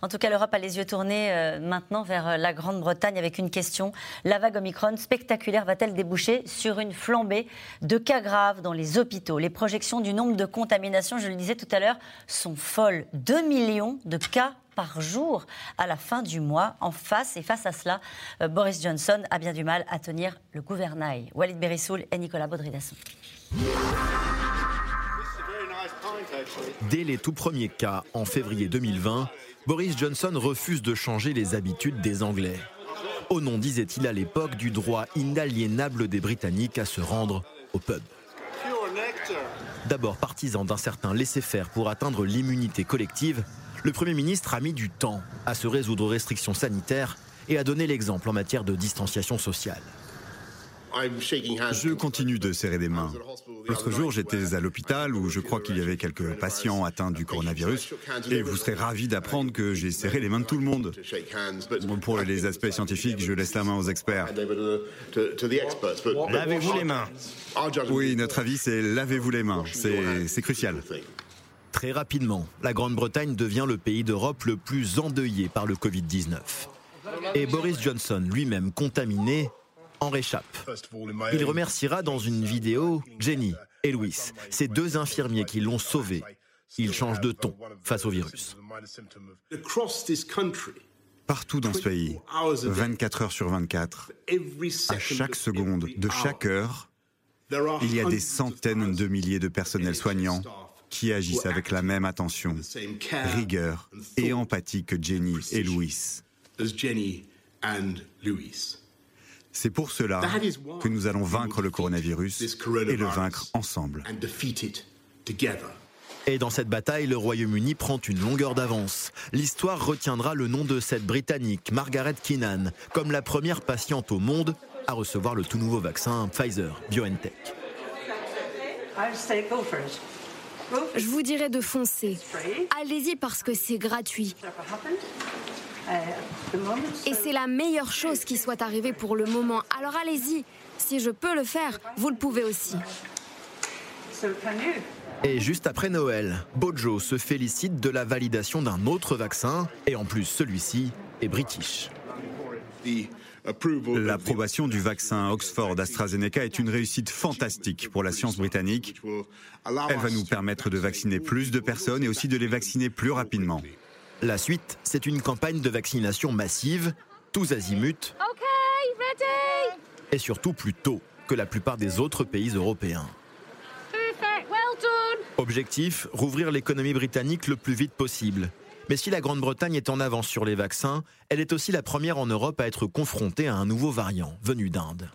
En tout cas, l'Europe a les yeux tournés euh, maintenant vers euh, la Grande-Bretagne avec une question. La vague Omicron spectaculaire va-t-elle déboucher sur une flambée de cas graves dans les hôpitaux? Les projections du nombre de contaminations, je le disais tout à l'heure, sont folles. 2 millions de cas par jour à la fin du mois. En face, et face à cela, euh, Boris Johnson a bien du mal à tenir le gouvernail. Walid Berissoul et Nicolas. Dès les tout premiers cas, en février 2020, Boris Johnson refuse de changer les habitudes des Anglais. Au nom, disait-il à l'époque, du droit inaliénable des Britanniques à se rendre au pub. D'abord partisan d'un certain laisser-faire pour atteindre l'immunité collective, le Premier ministre a mis du temps à se résoudre aux restrictions sanitaires et à donner l'exemple en matière de distanciation sociale. Je continue de serrer des mains. L'autre jour, j'étais à l'hôpital où je crois qu'il y avait quelques patients atteints du coronavirus. Et vous serez ravis d'apprendre que j'ai serré les mains de tout le monde. Pour les aspects scientifiques, je laisse la main aux experts. Lavez-vous les mains? Oui, notre avis, c'est lavez-vous les mains. C'est crucial. Très rapidement, la Grande-Bretagne devient le pays d'Europe le plus endeuillé par le Covid-19. Et Boris Johnson, lui-même contaminé, en réchappe. Il remerciera dans une vidéo Jenny et Louis, ces deux infirmiers qui l'ont sauvé. Il change de ton face au virus. Partout dans ce pays, 24 heures sur 24, à chaque seconde de chaque heure, il y a des centaines de milliers de personnels soignants qui agissent avec la même attention, rigueur et empathie que Jenny et Louis. C'est pour cela que nous allons vaincre le coronavirus et le vaincre ensemble. Et dans cette bataille, le Royaume-Uni prend une longueur d'avance. L'histoire retiendra le nom de cette Britannique, Margaret Keenan, comme la première patiente au monde à recevoir le tout nouveau vaccin Pfizer BioNTech. Je vous dirais de foncer. Allez-y parce que c'est gratuit. Et c'est la meilleure chose qui soit arrivée pour le moment. Alors allez-y. Si je peux le faire, vous le pouvez aussi. Et juste après Noël, Bojo se félicite de la validation d'un autre vaccin, et en plus celui-ci est british. L'approbation du vaccin Oxford AstraZeneca est une réussite fantastique pour la science britannique. Elle va nous permettre de vacciner plus de personnes et aussi de les vacciner plus rapidement. La suite, c'est une campagne de vaccination massive, tous azimuts, et surtout plus tôt que la plupart des autres pays européens. Objectif, rouvrir l'économie britannique le plus vite possible. Mais si la Grande-Bretagne est en avance sur les vaccins, elle est aussi la première en Europe à être confrontée à un nouveau variant venu d'Inde.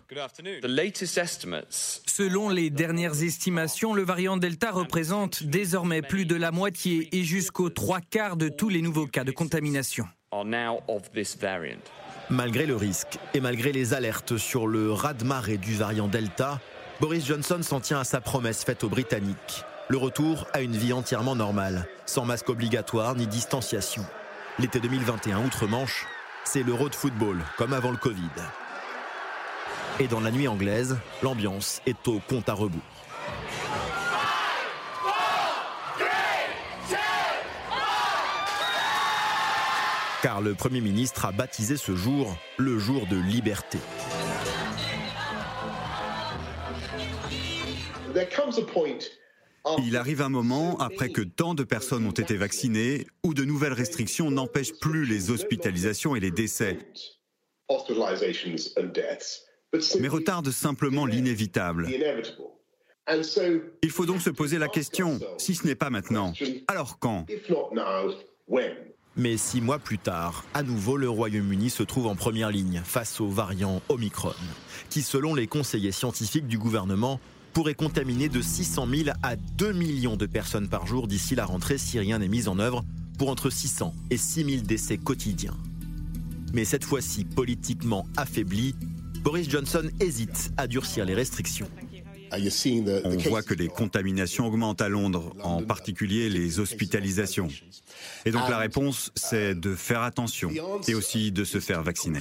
Selon les dernières estimations, le variant Delta représente désormais plus de la moitié et jusqu'aux trois quarts de tous les nouveaux cas de contamination. Malgré le risque et malgré les alertes sur le raz-de-marée du variant Delta, Boris Johnson s'en tient à sa promesse faite aux Britanniques le retour à une vie entièrement normale, sans masque obligatoire ni distanciation. L'été 2021 outre-Manche, c'est l'Euro de football, comme avant le Covid. Et dans la nuit anglaise, l'ambiance est au compte à rebours. Car le Premier ministre a baptisé ce jour le jour de liberté. Il arrive un moment, après que tant de personnes ont été vaccinées, où de nouvelles restrictions n'empêchent plus les hospitalisations et les décès, mais retardent simplement l'inévitable. Il faut donc se poser la question, si ce n'est pas maintenant, alors quand? mais six mois plus tard, à nouveau, le Royaume-Uni se trouve en première ligne face au variant Omicron, qui, selon les conseillers scientifiques du gouvernement, pourrait contaminer de 600 000 à 2 millions de personnes par jour d'ici la rentrée si rien n'est mis en œuvre pour entre 600 et 6 000 décès quotidiens. Mais cette fois-ci politiquement affaibli, Boris Johnson hésite à durcir les restrictions. On voit que les contaminations augmentent à Londres, en particulier les hospitalisations. Et donc la réponse, c'est de faire attention et aussi de se faire vacciner.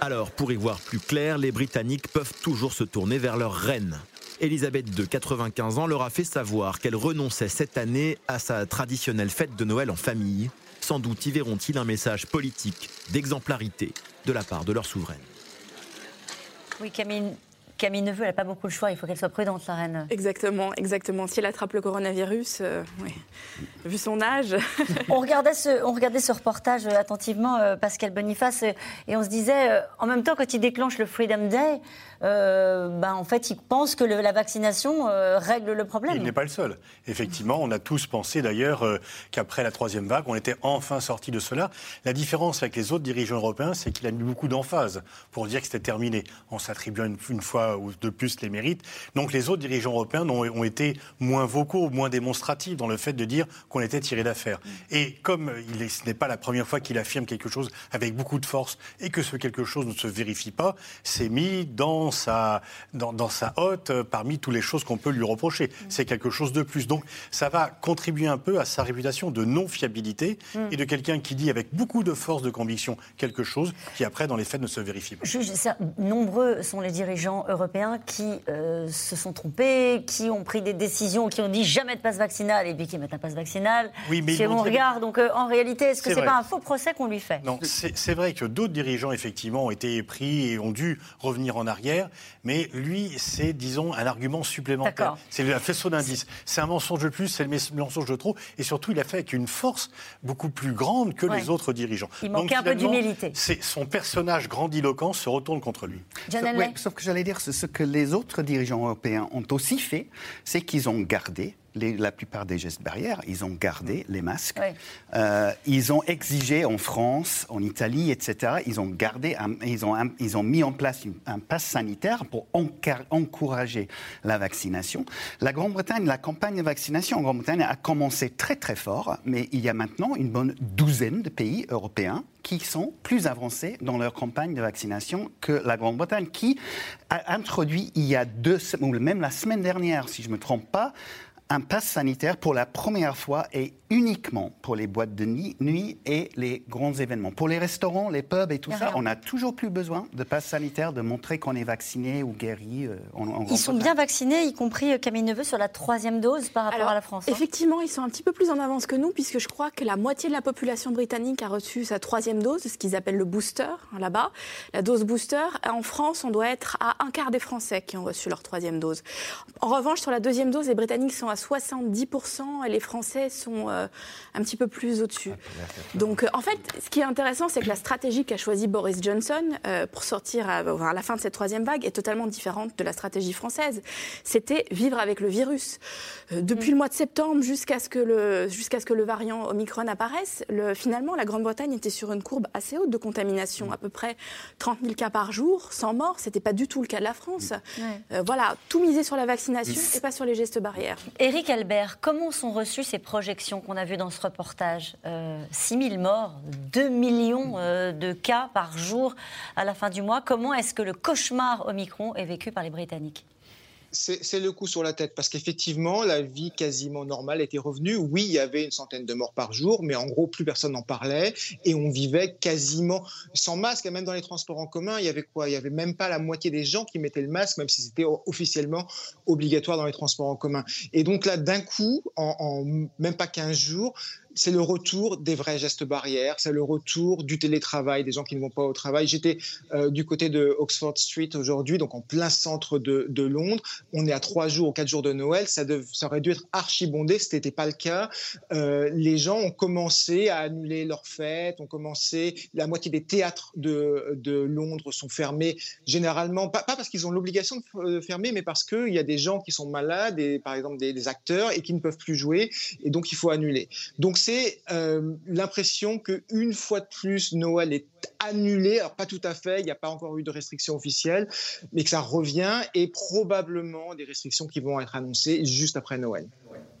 Alors, pour y voir plus clair, les Britanniques peuvent toujours se tourner vers leur reine. Elisabeth de 95 ans leur a fait savoir qu'elle renonçait cette année à sa traditionnelle fête de Noël en famille. Sans doute y verront-ils un message politique d'exemplarité de la part de leur souveraine. Oui, Camille, Camille Neveu, elle n'a pas beaucoup le choix, il faut qu'elle soit prudente, la reine. Exactement, exactement. Si elle attrape le coronavirus, euh, vu son âge. (laughs) on, regardait ce, on regardait ce reportage euh, attentivement, euh, Pascal Boniface, et on se disait, en même temps, quand il déclenche le Freedom Day, ben, en fait, il pense que la vaccination règle le problème. Il n'est pas le seul. Effectivement, on a tous pensé d'ailleurs qu'après la troisième vague, on était enfin sorti de cela. La différence avec les autres dirigeants européens, c'est qu'il a mis beaucoup d'emphase pour dire que c'était terminé, en s'attribuant une fois ou de plus les mérites. Donc les autres dirigeants européens ont, été moins vocaux, moins démonstratifs dans le fait de dire qu'on était tiré d'affaire. Et comme il ce n'est pas la première fois qu'il affirme quelque chose avec beaucoup de force et que ce quelque chose ne se vérifie pas, c'est mis dans sa, dans, dans sa hotte euh, parmi toutes les choses qu'on peut lui reprocher. C'est quelque chose de plus. Donc ça va contribuer un peu à sa réputation de non-fiabilité mm. et de quelqu'un qui dit avec beaucoup de force de conviction quelque chose qui après dans les faits ne se vérifie pas. nombreux sont les dirigeants européens qui euh, se sont trompés, qui ont pris des décisions, qui ont dit jamais de passe vaccinal et puis qui mettent un passe vaccinal. Oui, mais si on regarde, donc euh, en réalité, est-ce que c'est pas un faux procès qu'on lui fait? Non, c'est vrai que d'autres dirigeants effectivement ont été pris et ont dû revenir en arrière, mais lui, c'est disons un argument supplémentaire. C'est le faisceau d'indices. C'est un mensonge de plus, c'est le mensonge de trop, et surtout il a fait avec une force beaucoup plus grande que les autres dirigeants. Il manquait un peu d'humilité. C'est son personnage grandiloquent se retourne contre lui. sauf que j'allais dire ce que les autres dirigeants européens ont aussi fait, c'est qu'ils ont gardé la plupart des gestes barrières. Ils ont gardé les masques. Euh, ils ont exigé en France, en Italie, etc. Ils ont gardé, ils, ont, ils ont mis en place un pass sanitaire pour encourager la vaccination. La Grande-Bretagne, la campagne de vaccination en Grande-Bretagne a commencé très très fort, mais il y a maintenant une bonne douzaine de pays européens qui sont plus avancés dans leur campagne de vaccination que la Grande-Bretagne, qui a introduit il y a deux semaines, ou même la semaine dernière, si je ne me trompe pas, un pass sanitaire pour la première fois et uniquement pour les boîtes de nuit et les grands événements. Pour les restaurants, les pubs et tout ça, on n'a toujours plus besoin de passe sanitaire, de montrer qu'on est vacciné ou guéri. Euh, ils sont bien vaccinés, y compris euh, Camille Neveu, sur la troisième dose par rapport à la France. Hein. effectivement, ils sont un petit peu plus en avance que nous, puisque je crois que la moitié de la population britannique a reçu sa troisième dose, ce qu'ils appellent le booster hein, là-bas, la dose booster. En France, on doit être à un quart des Français qui ont reçu leur troisième dose. En revanche, sur la deuxième dose, les Britanniques sont à 70% et les Français sont euh, un petit peu plus au-dessus. Ah, Donc, euh, en fait, ce qui est intéressant, c'est que la stratégie qu'a choisie Boris Johnson euh, pour sortir à, la fin de cette troisième vague est totalement différente de la stratégie française. C'était vivre avec le virus. depuis le mois de septembre jusqu'à ce, que le, jusqu'à ce que le variant Omicron apparaisse, le, finalement, la Grande-Bretagne était sur une courbe assez haute de contamination, à peu près 30 000 cas par jour, sans mort. C'était pas du tout le cas de la France. voilà, tout miser sur la vaccination et pas sur les gestes barrières. Éric Albert, comment sont reçues ces projections qu'on a vues dans ce reportage? 6 euh, 000 morts, 2 millions euh, de cas par jour à la fin du mois. Comment est-ce que le cauchemar Omicron est vécu par les Britanniques? C'est le coup sur la tête parce qu'effectivement, la vie quasiment normale était revenue. Oui, il y avait une centaine de morts par jour, mais en gros, plus personne n'en parlait et on vivait quasiment sans masque. même dans les transports en commun, il y avait quoi? Il y avait même pas la moitié des gens qui mettaient le masque, même si c'était officiellement obligatoire dans les transports en commun. Et donc là, d'un coup, en, en même pas 15 jours, c'est le retour des vrais gestes barrières, c'est le retour du télétravail, des gens qui ne vont pas au travail. J'étais euh, du côté de Oxford Street aujourd'hui, donc en plein centre de, Londres. On est à trois jours ou quatre jours de Noël, ça, ça aurait dû être archibondé, ce n'était pas le cas. Euh, les gens ont commencé à annuler leurs fêtes, ont commencé, la moitié des théâtres de, de Londres sont fermés, généralement, pas, parce qu'ils ont l'obligation de fermer, mais parce qu'il y a des gens qui sont malades, et, par exemple des, des acteurs, et qui ne peuvent plus jouer, et donc il faut annuler. Donc c'est euh, l'impression qu'une fois de plus, Noël est annulé. Alors, pas tout à fait, il n'y a pas encore eu de restrictions officielles, mais que ça revient et probablement des restrictions qui vont être annoncées juste après Noël.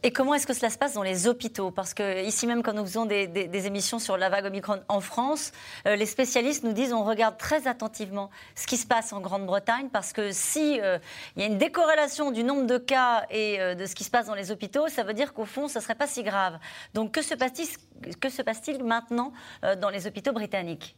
Et comment est-ce que cela se passe dans les hôpitaux? Parce que ici même, quand nous faisons des, émissions sur la vague Omicron en France, euh, les spécialistes nous disent on regarde très attentivement ce qui se passe en Grande-Bretagne, parce que si euh, il y a une décorrélation du nombre de cas et euh, de ce qui se passe dans les hôpitaux, ça veut dire qu'au fond, ne serait pas si grave. Donc que se passe-t-il maintenant dans les hôpitaux britanniques?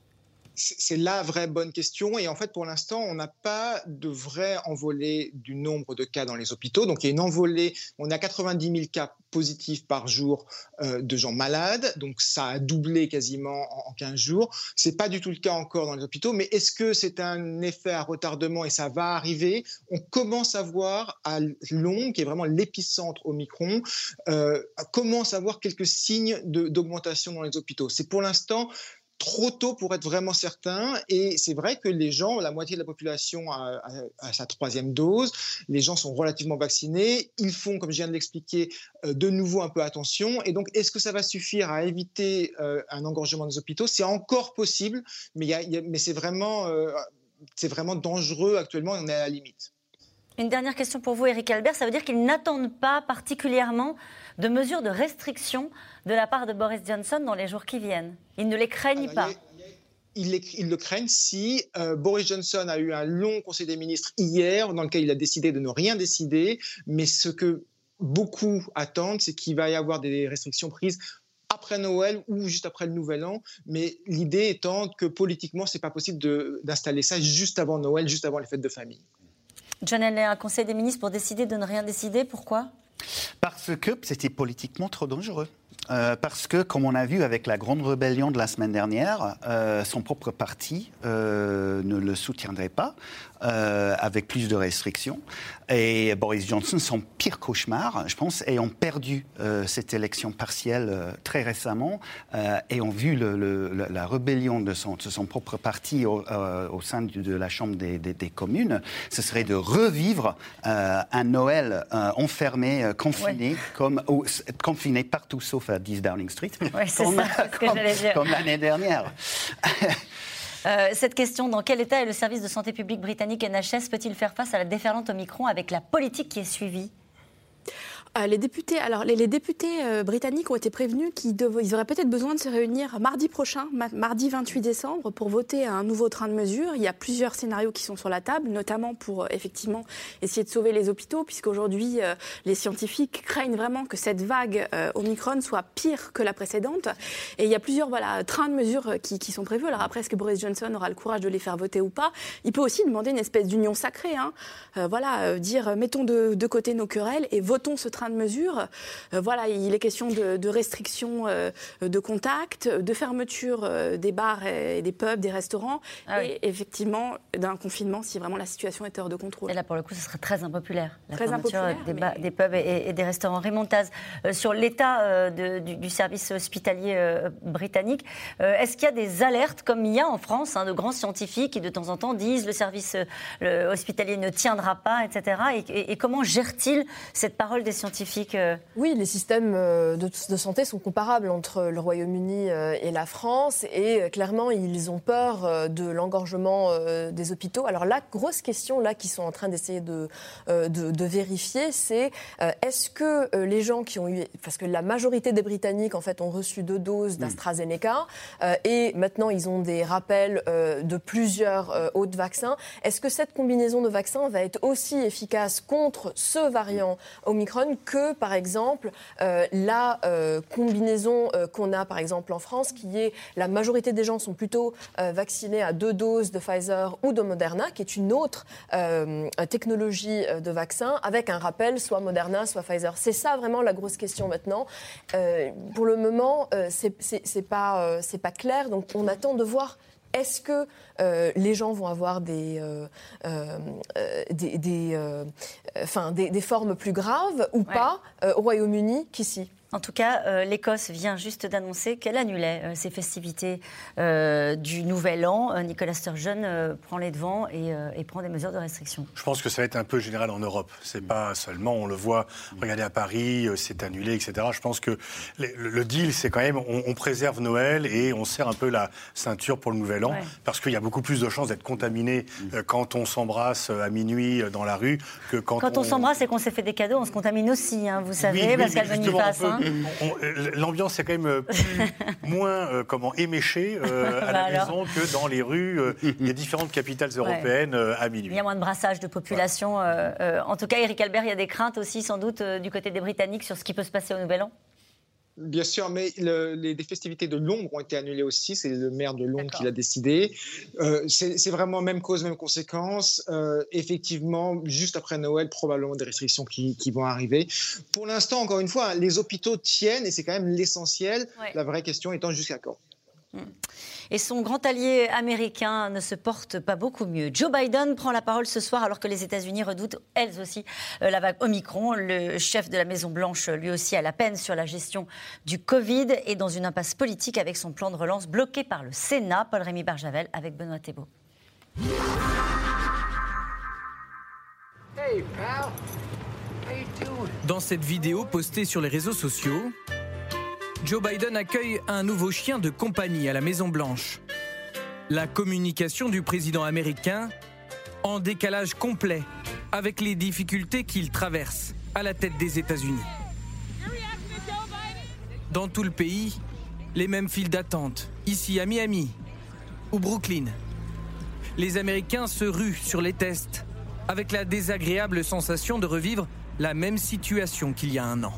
C'est la vraie bonne question. Et en fait, pour l'instant, on n'a pas de vrai envolée du nombre de cas dans les hôpitaux. Donc, il y a une envolée. On a 90 000 cas positifs par jour euh, de gens malades. Donc, ça a doublé quasiment en, 15 jours. C'est pas du tout le cas encore dans les hôpitaux. Mais est-ce que c'est un effet à retardement et ça va arriver? On commence à voir à Londres, qui est vraiment l'épicentre au Micron, euh, commence à voir quelques signes d'augmentation dans les hôpitaux. C'est pour l'instant trop tôt pour être vraiment certain. Et c'est vrai que les gens, la moitié de la population a, sa troisième dose, les gens sont relativement vaccinés, ils font, comme je viens de l'expliquer, euh, de nouveau un peu attention. Et donc, est-ce que ça va suffire à éviter euh, un engorgement des hôpitaux? C'est encore possible, mais, mais c'est vraiment, euh, vraiment dangereux actuellement on est à la limite. Une dernière question pour vous, Eric Albert. Ça veut dire qu'ils n'attendent pas particulièrement de mesures de restriction de la part de Boris Johnson dans les jours qui viennent. Ils ne les craignent pas. Ils, le craignent si euh, Boris Johnson a eu un long conseil des ministres hier dans lequel il a décidé de ne rien décider, mais ce que beaucoup attendent, c'est qu'il va y avoir des restrictions prises après Noël ou juste après le Nouvel An, mais l'idée étant que politiquement, c'est pas possible d'installer ça juste avant Noël, juste avant les fêtes de famille. John Henley, un conseil des ministres pour décider de ne rien décider, pourquoi? Parce que c'était politiquement trop dangereux. Euh, parce que, comme on a vu avec la grande rébellion de la semaine dernière, euh, son propre parti euh, ne le soutiendrait pas. Avec plus de restrictions. Et Boris Johnson, son pire cauchemar, je pense, ayant perdu cette élection partielle très récemment, ont vu le, la rébellion de son, de son propre parti au, sein de la Chambre des, des, communes, ce serait de revivre un Noël enfermé, confiné, comme, confiné partout sauf à 10 Downing Street, comme, comme l'année dernière. Euh, cette question, dans quel état est le service de santé publique britannique NHS Peut-il faire face à la déferlante Omicron avec la politique qui est suivie? Euh, les députés, alors les, députés euh, britanniques ont été prévenus qu'ils ils auraient peut-être besoin de se réunir mardi prochain, mardi 28 décembre, pour voter un nouveau train de mesures. Il y a plusieurs scénarios qui sont sur la table, notamment pour euh, effectivement essayer de sauver les hôpitaux, puisqu'aujourd'hui les scientifiques craignent vraiment que cette vague Omicron soit pire que la précédente. Et il y a plusieurs voilà trains de mesures qui, sont prévus. Alors après, est-ce que Boris Johnson aura le courage de les faire voter ou pas? Il peut aussi demander une espèce d'union sacrée. Hein. voilà, dire mettons de, de côté nos querelles et votons ce train de mesures. Euh, voilà, il est question de, restrictions euh, de contact, de fermeture euh, des bars et des pubs, des restaurants, ah et effectivement d'un confinement si vraiment la situation est hors de contrôle. Et là, pour le coup, ce serait très impopulaire. La très impopulaire, des, pubs et, des restaurants. Raymond sur l'état du, service hospitalier britannique, est-ce qu'il y a des alertes, comme il y a en France, hein, de grands scientifiques qui de temps en temps disent le service hospitalier ne tiendra pas, etc. et comment gère-t-il cette parole des scientifiques? Euh. Oui, les systèmes euh, de, santé sont comparables entre le Royaume-Uni euh, et la France et clairement ils ont peur de l'engorgement des hôpitaux. Alors la grosse question là qu'ils sont en train d'essayer de, de, vérifier, c'est est-ce que les gens qui ont eu, parce que la majorité des Britanniques en fait ont reçu deux doses hmm. d'AstraZeneca et maintenant ils ont des rappels de plusieurs autres vaccins, est-ce que cette combinaison de vaccins va être aussi efficace contre ce variant Omicron que, par exemple, euh, la euh, combinaison euh, qu'on a, par exemple, en France, qui est la majorité des gens sont plutôt vaccinés à deux doses de Pfizer ou de Moderna, qui est une autre technologie de vaccin, avec un rappel soit Moderna, soit Pfizer. C'est ça vraiment la grosse question maintenant. pour le moment, c'est pas, pas clair, donc on attend de voir est-ce que euh, les gens vont avoir des, euh, euh, des, des, formes plus graves ou pas au Royaume-Uni qu'ici? En tout cas, euh, l'Écosse vient juste d'annoncer qu'elle annulait euh, ses festivités euh, du Nouvel An. Nicolas Sturgeon prend les devants et, prend des mesures de restriction. Je pense que ça va être un peu général en Europe. C'est pas seulement, on le voit, regardez à Paris, c'est annulé, etc. Je pense que le, deal, c'est quand même, on, préserve Noël et on serre un peu la ceinture pour le Nouvel An, parce qu'il y a beaucoup plus de chances d'être contaminé quand on s'embrasse à minuit dans la rue que quand, quand on... s'embrasse et qu'on s'est fait des cadeaux, on se contamine aussi, hein, vous savez, parce qu'elle veut passe. Euh, l'ambiance est quand même euh, (laughs) moins euh, comment éméchée à la maison que dans les rues des différentes capitales européennes à minuit. Il y a moins de brassage de population. en tout cas, Eric Albert, il y a des craintes aussi sans doute du côté des Britanniques sur ce qui peut se passer au Nouvel An? Bien sûr, mais les, festivités de Londres ont été annulées aussi. C'est le maire de Londres qui l'a décidé. Euh, c'est vraiment même cause, même conséquence. Euh, effectivement, juste après Noël, probablement des restrictions qui, vont arriver. Pour l'instant, encore une fois, les hôpitaux tiennent et c'est quand même l'essentiel. La vraie question étant jusqu'à quand? Hmm. Et son grand allié américain ne se porte pas beaucoup mieux. Joe Biden prend la parole ce soir alors que les États-Unis redoutent, elles aussi, euh, la vague Omicron. Le chef de la Maison-Blanche, lui aussi, a la peine sur la gestion du Covid et dans une impasse politique avec son plan de relance bloqué par le Sénat. Paul-Rémy Barjavel avec Benoît Thébault. Dans cette vidéo postée sur les réseaux sociaux, Joe Biden accueille un nouveau chien de compagnie à la Maison Blanche. La communication du président américain en décalage complet avec les difficultés qu'il traverse à la tête des États-Unis. Dans tout le pays, les mêmes files d'attente, ici à Miami ou Brooklyn. Les Américains se ruent sur les tests avec la désagréable sensation de revivre la même situation qu'il y a un an.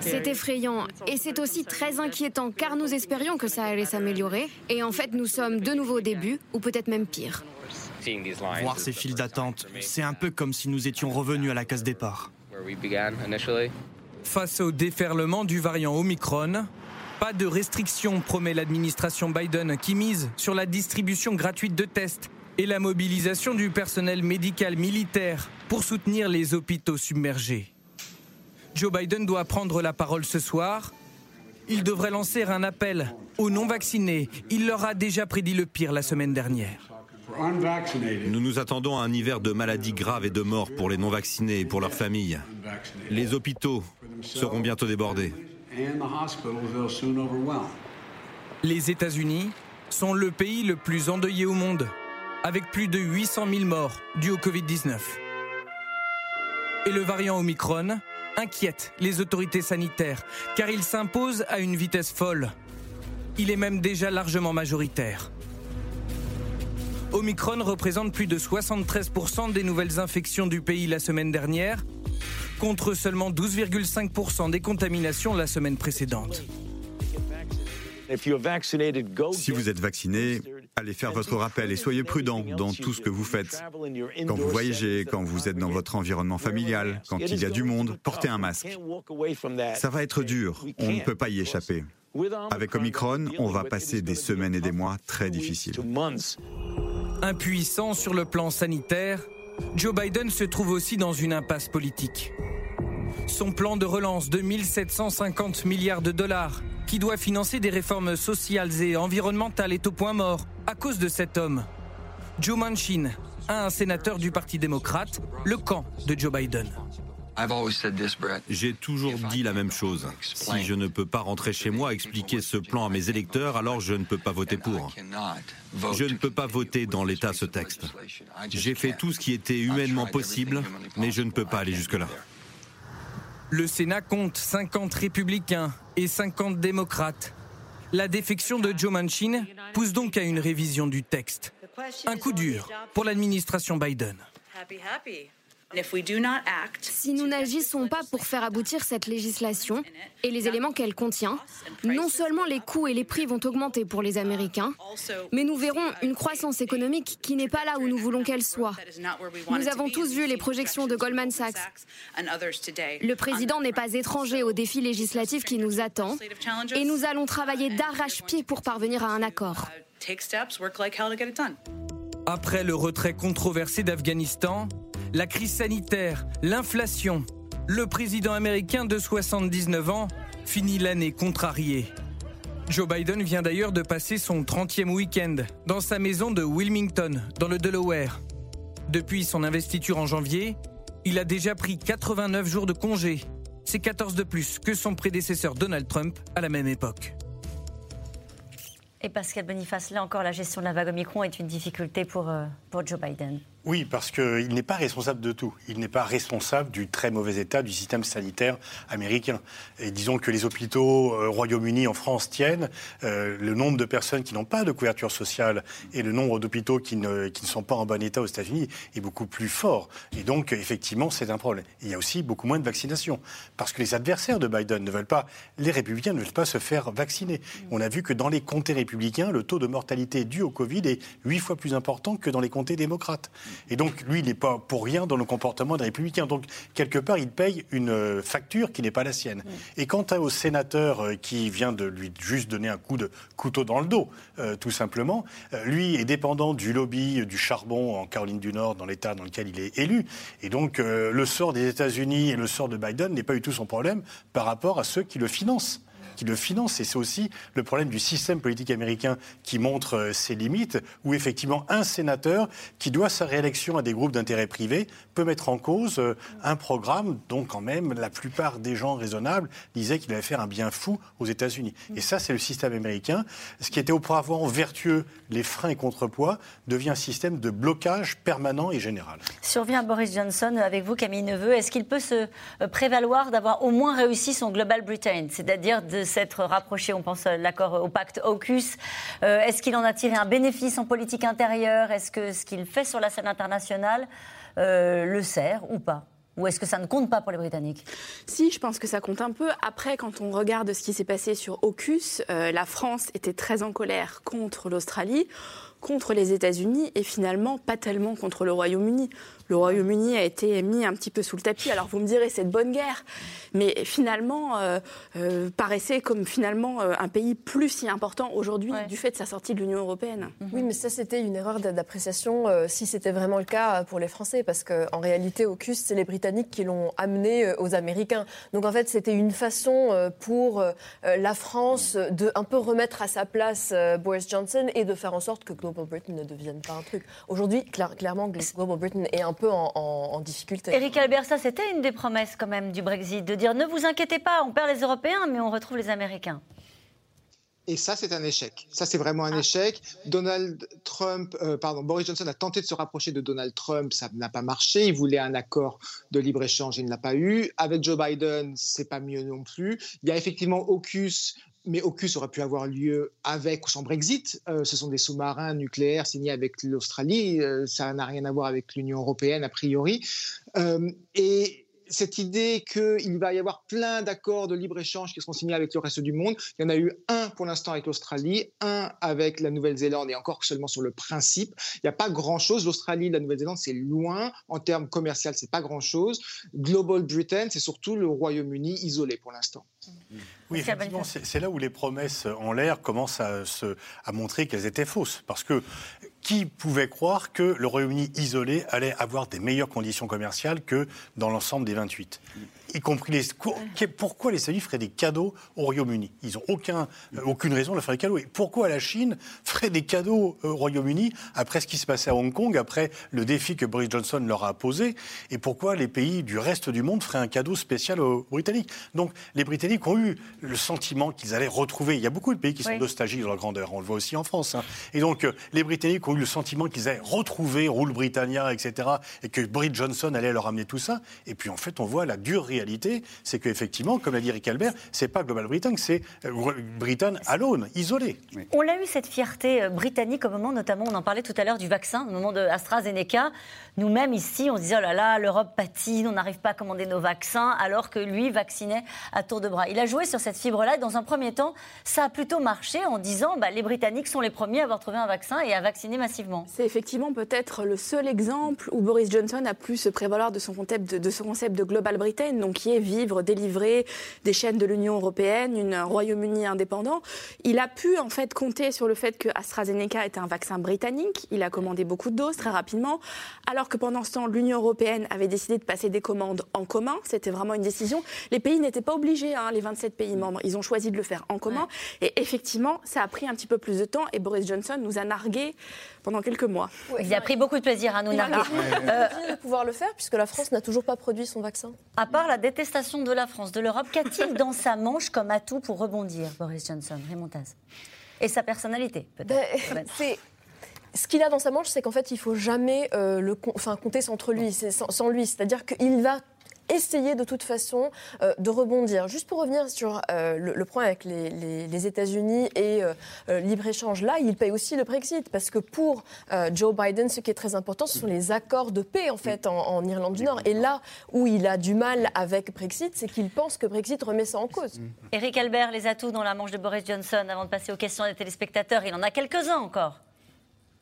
C'est effrayant et c'est aussi très inquiétant car nous espérions que ça allait s'améliorer et en fait nous sommes de nouveau au début ou peut-être même pire. Voir ces files d'attente, c'est un peu comme si nous étions revenus à la case départ. Face au déferlement du variant Omicron, pas de restrictions, promet l'administration Biden, qui mise sur la distribution gratuite de tests et la mobilisation du personnel médical militaire pour soutenir les hôpitaux submergés. Joe Biden doit prendre la parole ce soir. Il devrait lancer un appel aux non-vaccinés. Il leur a déjà prédit le pire la semaine dernière. Nous nous attendons à un hiver de maladies graves et de morts pour les non-vaccinés et pour leurs familles. Les hôpitaux seront bientôt débordés. Les États-Unis sont le pays le plus endeuillé au monde, avec plus de 800 000 morts dus au Covid-19. Et le variant Omicron inquiète les autorités sanitaires, car il s'impose à une vitesse folle. Il est même déjà largement majoritaire. Omicron représente plus de 73% des nouvelles infections du pays la semaine dernière, contre seulement 12,5% des contaminations la semaine précédente. Si vous êtes vacciné, allez faire votre rappel et soyez prudent dans tout ce que vous faites. Quand vous voyagez, quand vous êtes dans votre environnement familial, quand il y a du monde, portez un masque. Ça va être dur, on ne peut pas y échapper. Avec Omicron, on va passer des semaines et des mois très difficiles. Impuissant sur le plan sanitaire, Joe Biden se trouve aussi dans une impasse politique. Son plan de relance de 1750 milliards de dollars, qui doit financer des réformes sociales et environnementales, est au point mort à cause de cet homme. Joe Manchin, un sénateur du Parti démocrate, le camp de Joe Biden. J'ai toujours dit la même chose. Si je ne peux pas rentrer chez moi expliquer ce plan à mes électeurs, alors je ne peux pas voter pour. Je ne peux pas voter dans l'État ce texte. J'ai fait tout ce qui était humainement possible, mais je ne peux pas aller jusque-là. Le Sénat compte 50 républicains et 50 démocrates. La défection de Joe Manchin pousse donc à une révision du texte. Un coup dur pour l'administration Biden. Si nous n'agissons pas pour faire aboutir cette législation et les éléments qu'elle contient, non seulement les coûts et les prix vont augmenter pour les Américains, mais nous verrons une croissance économique qui n'est pas là où nous voulons qu'elle soit. Nous avons tous vu les projections de Goldman Sachs. Le président n'est pas étranger au défi législatif qui nous attend et nous allons travailler d'arrache-pied pour parvenir à un accord. Après le retrait controversé d'Afghanistan, la crise sanitaire, l'inflation, le président américain de 79 ans finit l'année contrarié. Joe Biden vient d'ailleurs de passer son 30e week-end dans sa maison de Wilmington, dans le Delaware. Depuis son investiture en janvier, il a déjà pris 89 jours de congé. C'est 14 de plus que son prédécesseur Donald Trump à la même époque. Et Pascal Boniface, là encore, la gestion de la vague Omicron est une difficulté pour, euh, pour Joe Biden. Oui, parce qu'il n'est pas responsable de tout. Il n'est pas responsable du très mauvais état du système sanitaire américain. Et disons que les hôpitaux au euh, Royaume-Uni, en France tiennent. Euh, le nombre de personnes qui n'ont pas de couverture sociale et le nombre d'hôpitaux qui ne, sont pas en bon état aux États-Unis est beaucoup plus fort. Et donc, effectivement, c'est un problème. il y a aussi beaucoup moins de vaccinations. Parce que les adversaires de Biden ne veulent pas, les républicains ne veulent pas se faire vacciner. On a vu que dans les comtés républicains, le taux de mortalité dû au Covid est huit fois plus important que dans les comtés démocrates. Et donc, lui, il n'est pas pour rien dans le comportement des républicains. Donc, quelque part, il paye une euh, facture qui n'est pas la sienne. Et quant au sénateur euh, qui vient de lui juste donner un coup de couteau dans le dos, euh, tout simplement, lui est dépendant du lobby du charbon en Caroline du Nord, dans l'État dans lequel il est élu. Et donc, le sort des États-Unis et le sort de Biden n'est pas du tout son problème par rapport à ceux qui le financent qui le finance. Et c'est aussi le problème du système politique américain qui montre euh, ses limites, où effectivement un sénateur qui doit sa réélection à des groupes d'intérêt privés peut mettre en cause euh, un programme dont quand même la plupart des gens raisonnables disaient qu'il allait faire un bien fou aux États-Unis. Et ça, c'est le système américain. Ce qui était auparavant vertueux, les freins et contrepoids, devient un système de blocage permanent et général. Survient Boris Johnson avec vous, Camille Neveu. Est-ce qu'il peut se euh, prévaloir d'avoir au moins réussi son Global Britain, c'est-à-dire de s'être rapproché, on pense à l'accord au pacte AUKUS. Euh, est-ce qu'il en a tiré un bénéfice en politique intérieure? Est-ce que ce qu'il fait sur la scène internationale euh, le sert ou pas? Ou est-ce que ça ne compte pas pour les Britanniques? Si, je pense que ça compte un peu. Après, quand on regarde ce qui s'est passé sur AUKUS, euh, la France était très en colère contre l'Australie contre les États-Unis et finalement pas tellement contre le Royaume-Uni. Le Royaume-Uni a été mis un petit peu sous le tapis. Alors vous me direz, c'est de bonne guerre, mais finalement euh, euh, paraissait comme finalement euh, un pays plus si important aujourd'hui du fait de sa sortie de l'Union européenne. Oui, mais ça c'était une erreur d'appréciation si c'était vraiment le cas pour les Français, parce qu'en réalité, AUKUS, c'est les Britanniques qui l'ont amené aux Américains. Donc en fait, c'était une façon pour la France de un peu remettre à sa place Boris Johnson et de faire en sorte que Global Britain ne devienne pas un truc. Aujourd'hui, clairement, Global Britain est un peu en, difficulté. Éric Albert, ça c'était une des promesses quand même du Brexit, de dire ne vous inquiétez pas, on perd les Européens, mais on retrouve les Américains. Et ça, c'est un échec. Ça, c'est vraiment un ah. échec. Donald Trump, euh, pardon, Boris Johnson a tenté de se rapprocher de Donald Trump, ça n'a pas marché. Il voulait un accord de libre échange, il ne l'a pas eu. Avec Joe Biden, c'est pas mieux non plus. Il y a effectivement AUKUS, mais AUKUS aurait pu avoir lieu avec ou sans Brexit. Euh, ce sont des sous-marins nucléaires signés avec l'Australie. Euh, ça n'a rien à voir avec l'Union européenne, a priori. Euh, et cette idée qu'il va y avoir plein d'accords de libre-échange qui seront signés avec le reste du monde. Il y en a eu un pour l'instant avec l'Australie, un avec la Nouvelle-Zélande et encore seulement sur le principe. Il n'y a pas grand-chose. L'Australie, la Nouvelle-Zélande, c'est loin. En termes commerciaux, c'est pas grand-chose. Global Britain, c'est surtout le Royaume-Uni isolé pour l'instant. Oui, effectivement, c'est là où les promesses en l'air commencent à, se, à montrer qu'elles étaient fausses. Parce que qui pouvait croire que le Royaume-Uni isolé allait avoir des meilleures conditions commerciales que dans l'ensemble des 28 y compris les. Pourquoi les États-Unis feraient des cadeaux au Royaume-Uni? Ils n'ont aucun, euh, aucune raison de faire des cadeaux. Et pourquoi la Chine ferait des cadeaux au Royaume-Uni après ce qui se passait à Hong Kong, après le défi que Boris Johnson leur a posé? Et pourquoi les pays du reste du monde feraient un cadeau spécial aux Britanniques? Donc les Britanniques ont eu le sentiment qu'ils allaient retrouver. Il y a beaucoup de pays qui sont nostalgiques de leur grandeur. On le voit aussi en France. Hein. Et donc euh, les Britanniques ont eu le sentiment qu'ils allaient retrouver Rule Britannia, etc. Et que Boris Johnson allait leur amener tout ça. Et puis en fait, on voit la dure réalité c'est qu'effectivement, comme l'a dit Eric Albert, c'est pas Global Britain, c'est euh, Britain alone, isolé. On l'a eu cette fierté euh, britannique au moment, notamment, on en parlait tout à l'heure du vaccin, au moment de AstraZeneca. Nous-mêmes ici, on se disait oh là là, l'Europe patine, on n'arrive pas à commander nos vaccins, alors que lui vaccinait à tour de bras. Il a joué sur cette fibre-là. Dans un premier temps, ça a plutôt marché en disant bah, les Britanniques sont les premiers à avoir trouvé un vaccin et à vacciner massivement. C'est effectivement peut-être le seul exemple où Boris Johnson a pu se prévaloir de son concept de, de, son concept de Global Britain, donc qui est vivre, délivrer des chaînes de l'Union européenne, un Royaume-Uni indépendant. Il a pu en fait compter sur le fait que AstraZeneca était un vaccin britannique. Il a commandé beaucoup de doses très rapidement, alors que pendant ce temps, l'Union européenne avait décidé de passer des commandes en commun. C'était vraiment une décision. Les pays n'étaient pas obligés, hein, les 27 pays membres. Ils ont choisi de le faire en commun. Et effectivement, ça a pris un petit peu plus de temps. Et Boris Johnson nous a nargué pendant quelques mois. il a pris beaucoup de plaisir à nous narguer. Euh, de pouvoir le faire puisque la France n'a toujours pas produit son vaccin. À part la détestation de la France, de l'Europe, qu'a-t-il dans sa manche comme atout pour rebondir, Boris Johnson, Raymond Et sa personnalité, peut-être. Ben, ce qu'il a dans sa manche, c'est qu'en fait, il faut jamais euh, le, enfin, compter sans, lui, sans, sans lui. C'est-à-dire qu'il va essayer de toute façon euh, de rebondir. Juste pour revenir sur euh, le, point avec les, États-Unis et euh, libre-échange, là, il paye aussi le Brexit, parce que pour Joe Biden, ce qui est très important, ce sont les accords de paix, en fait, en, Irlande du Nord. Et là où il a du mal avec Brexit, c'est qu'il pense que Brexit remet ça en cause. Éric Albert, les atouts dans la manche de Boris Johnson, avant de passer aux questions des téléspectateurs, il en a quelques-uns encore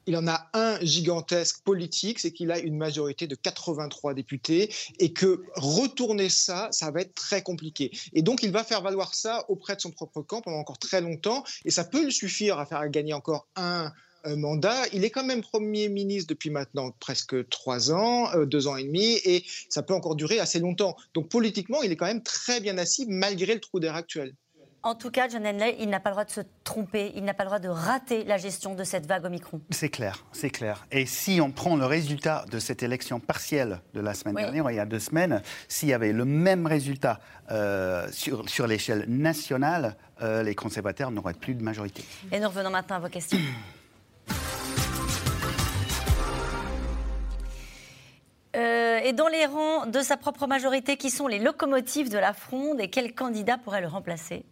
il en a un gigantesque politique, c'est qu'il a une majorité de 83 députés et que retourner ça, ça va être très compliqué. Et donc il va faire valoir ça auprès de son propre camp pendant encore très longtemps et ça peut lui suffire à faire gagner encore un mandat. Il est quand même Premier ministre depuis maintenant presque trois ans, euh, deux ans et demi, et ça peut encore durer assez longtemps. Donc politiquement, il est quand même très bien assis malgré le trou d'air actuel. En tout cas, John Henley, il n'a pas le droit de se tromper, il n'a pas le droit de rater la gestion de cette vague Omicron. C'est clair, c'est clair. Et si on prend le résultat de cette élection partielle de la semaine dernière, il y a deux semaines, s'il y avait le même résultat euh, sur, sur l'échelle nationale, euh, les conservateurs n'auraient plus de majorité. Et nous revenons maintenant à vos questions. (clears throat) Euh, et dans les rangs de sa propre majorité, qui sont les locomotives de la fronde et quel candidat pourrait le remplacer?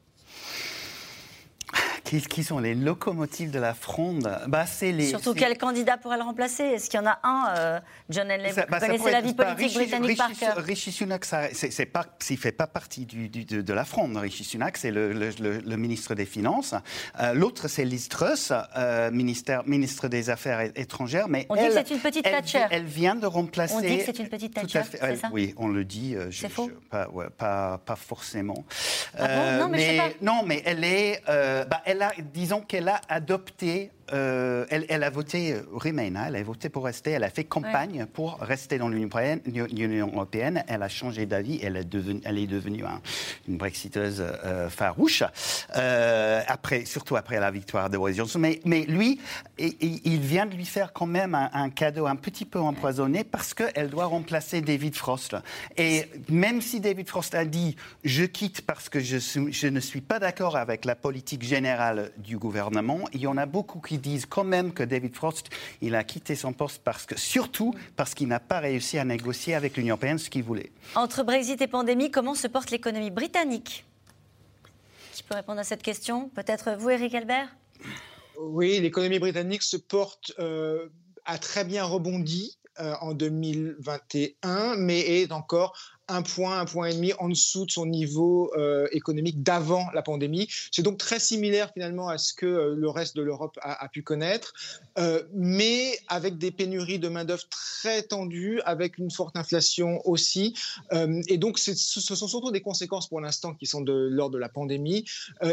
Qui, sont les locomotives de la fronde bah, les, Surtout quel candidat pourrait le remplacer? Est-ce qu'il y en a un, euh, John Henley Vous bah, connaissez la vie politique britannique par cœur Rishi Sunak, c'est pas, il fait pas partie du, de, la fronde. Rishi Sunak, c'est le, le, ministre des Finances. Euh, l'autre, c'est Liz Truss, euh, ministère, ministre des Affaires étrangères. Mais on dit que c'est une petite Thatcher. Elle vient de remplacer. On dit que c'est une petite Thatcher. C'est ça? oui, on le dit. c'est faux? pas, pas, pas, forcément. Ah non, mais, mais, je sais pas. non, mais elle est. Bah, disons qu'elle a adopté euh, elle, a voté euh, Remain, hein, elle a voté pour rester, elle a fait campagne pour rester dans l'Union européenne, elle a changé d'avis, elle, est devenue, elle est devenue une brexiteuse euh, farouche, après, surtout après la victoire de Boris Johnson. Mais, mais lui, il, vient de lui faire quand même un, cadeau un petit peu empoisonné parce qu'elle doit remplacer David Frost. Et même si David Frost a dit je quitte parce que je, je ne suis pas d'accord avec la politique générale du gouvernement, il y en a beaucoup qui disent quand même que David Frost, il a quitté son poste parce que, surtout parce qu'il n'a pas réussi à négocier avec l'Union européenne ce qu'il voulait. Entre Brexit et pandémie, comment se porte l'économie britannique? Qui peut répondre à cette question Peut-être vous, Eric Albert? Oui, l'économie britannique se porte, euh, a très bien rebondi euh, en 2021, mais est encore un point, un point et demi en dessous de son niveau euh, économique d'avant la pandémie. C'est donc très similaire finalement à ce que euh, le reste de l'Europe a, pu connaître, euh, mais avec des pénuries de main-d'œuvre très tendues, avec une forte inflation aussi. et donc, ce sont surtout des conséquences pour l'instant qui sont de l'ordre de la pandémie.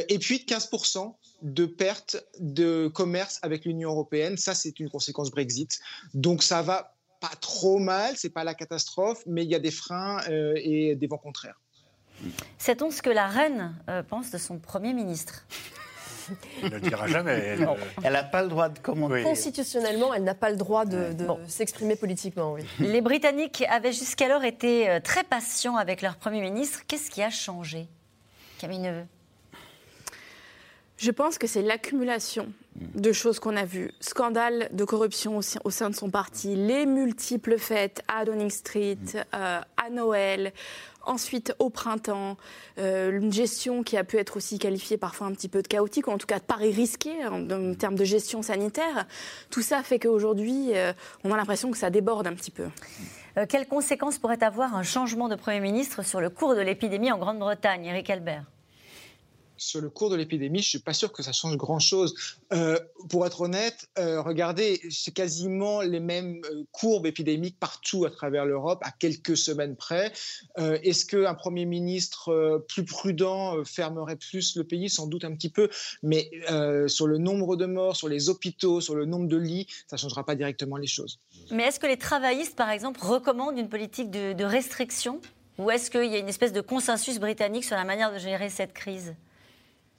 et puis, 15% de pertes de commerce avec l'Union européenne. Ça, c'est une conséquence Brexit. Donc, ça va pas trop mal, c'est pas la catastrophe, mais il y a des freins euh, et des vents contraires. Sait-on ce que la reine euh, pense de son Premier ministre? Elle ne le dira jamais. Elle n'a pas le droit de commenter. Constitutionnellement, elle n'a pas le droit de, s'exprimer politiquement. Oui. Les Britanniques avaient jusqu'alors été euh, très patients avec leur Premier ministre. Qu'est-ce qui a changé? Camille Neveu je pense que c'est l'accumulation de choses qu'on a vues. Scandale de corruption au, sein de son parti, les multiples fêtes à Downing Street, euh, à Noël, ensuite au printemps, euh, une gestion qui a pu être aussi qualifiée parfois un petit peu de chaotique, ou en tout cas de pari risqué en, termes de gestion sanitaire. Tout ça fait qu'aujourd'hui, euh, on a l'impression que ça déborde un petit peu. quelles conséquences pourrait avoir un changement de Premier ministre sur le cours de l'épidémie en Grande-Bretagne Eric Albert? Sur le cours de l'épidémie, je suis pas sûr que ça change grand-chose. Euh, pour être honnête, euh, regardez, c'est quasiment les mêmes euh, courbes épidémiques partout à travers l'Europe, à quelques semaines près. Est-ce qu'un Premier ministre plus prudent fermerait plus le pays? Sans doute un petit peu, mais sur le nombre de morts, sur les hôpitaux, sur le nombre de lits, ça ne changera pas directement les choses. Mais est-ce que les travaillistes, par exemple, recommandent une politique de restriction? Ou est-ce qu'il y a une espèce de consensus britannique sur la manière de gérer cette crise?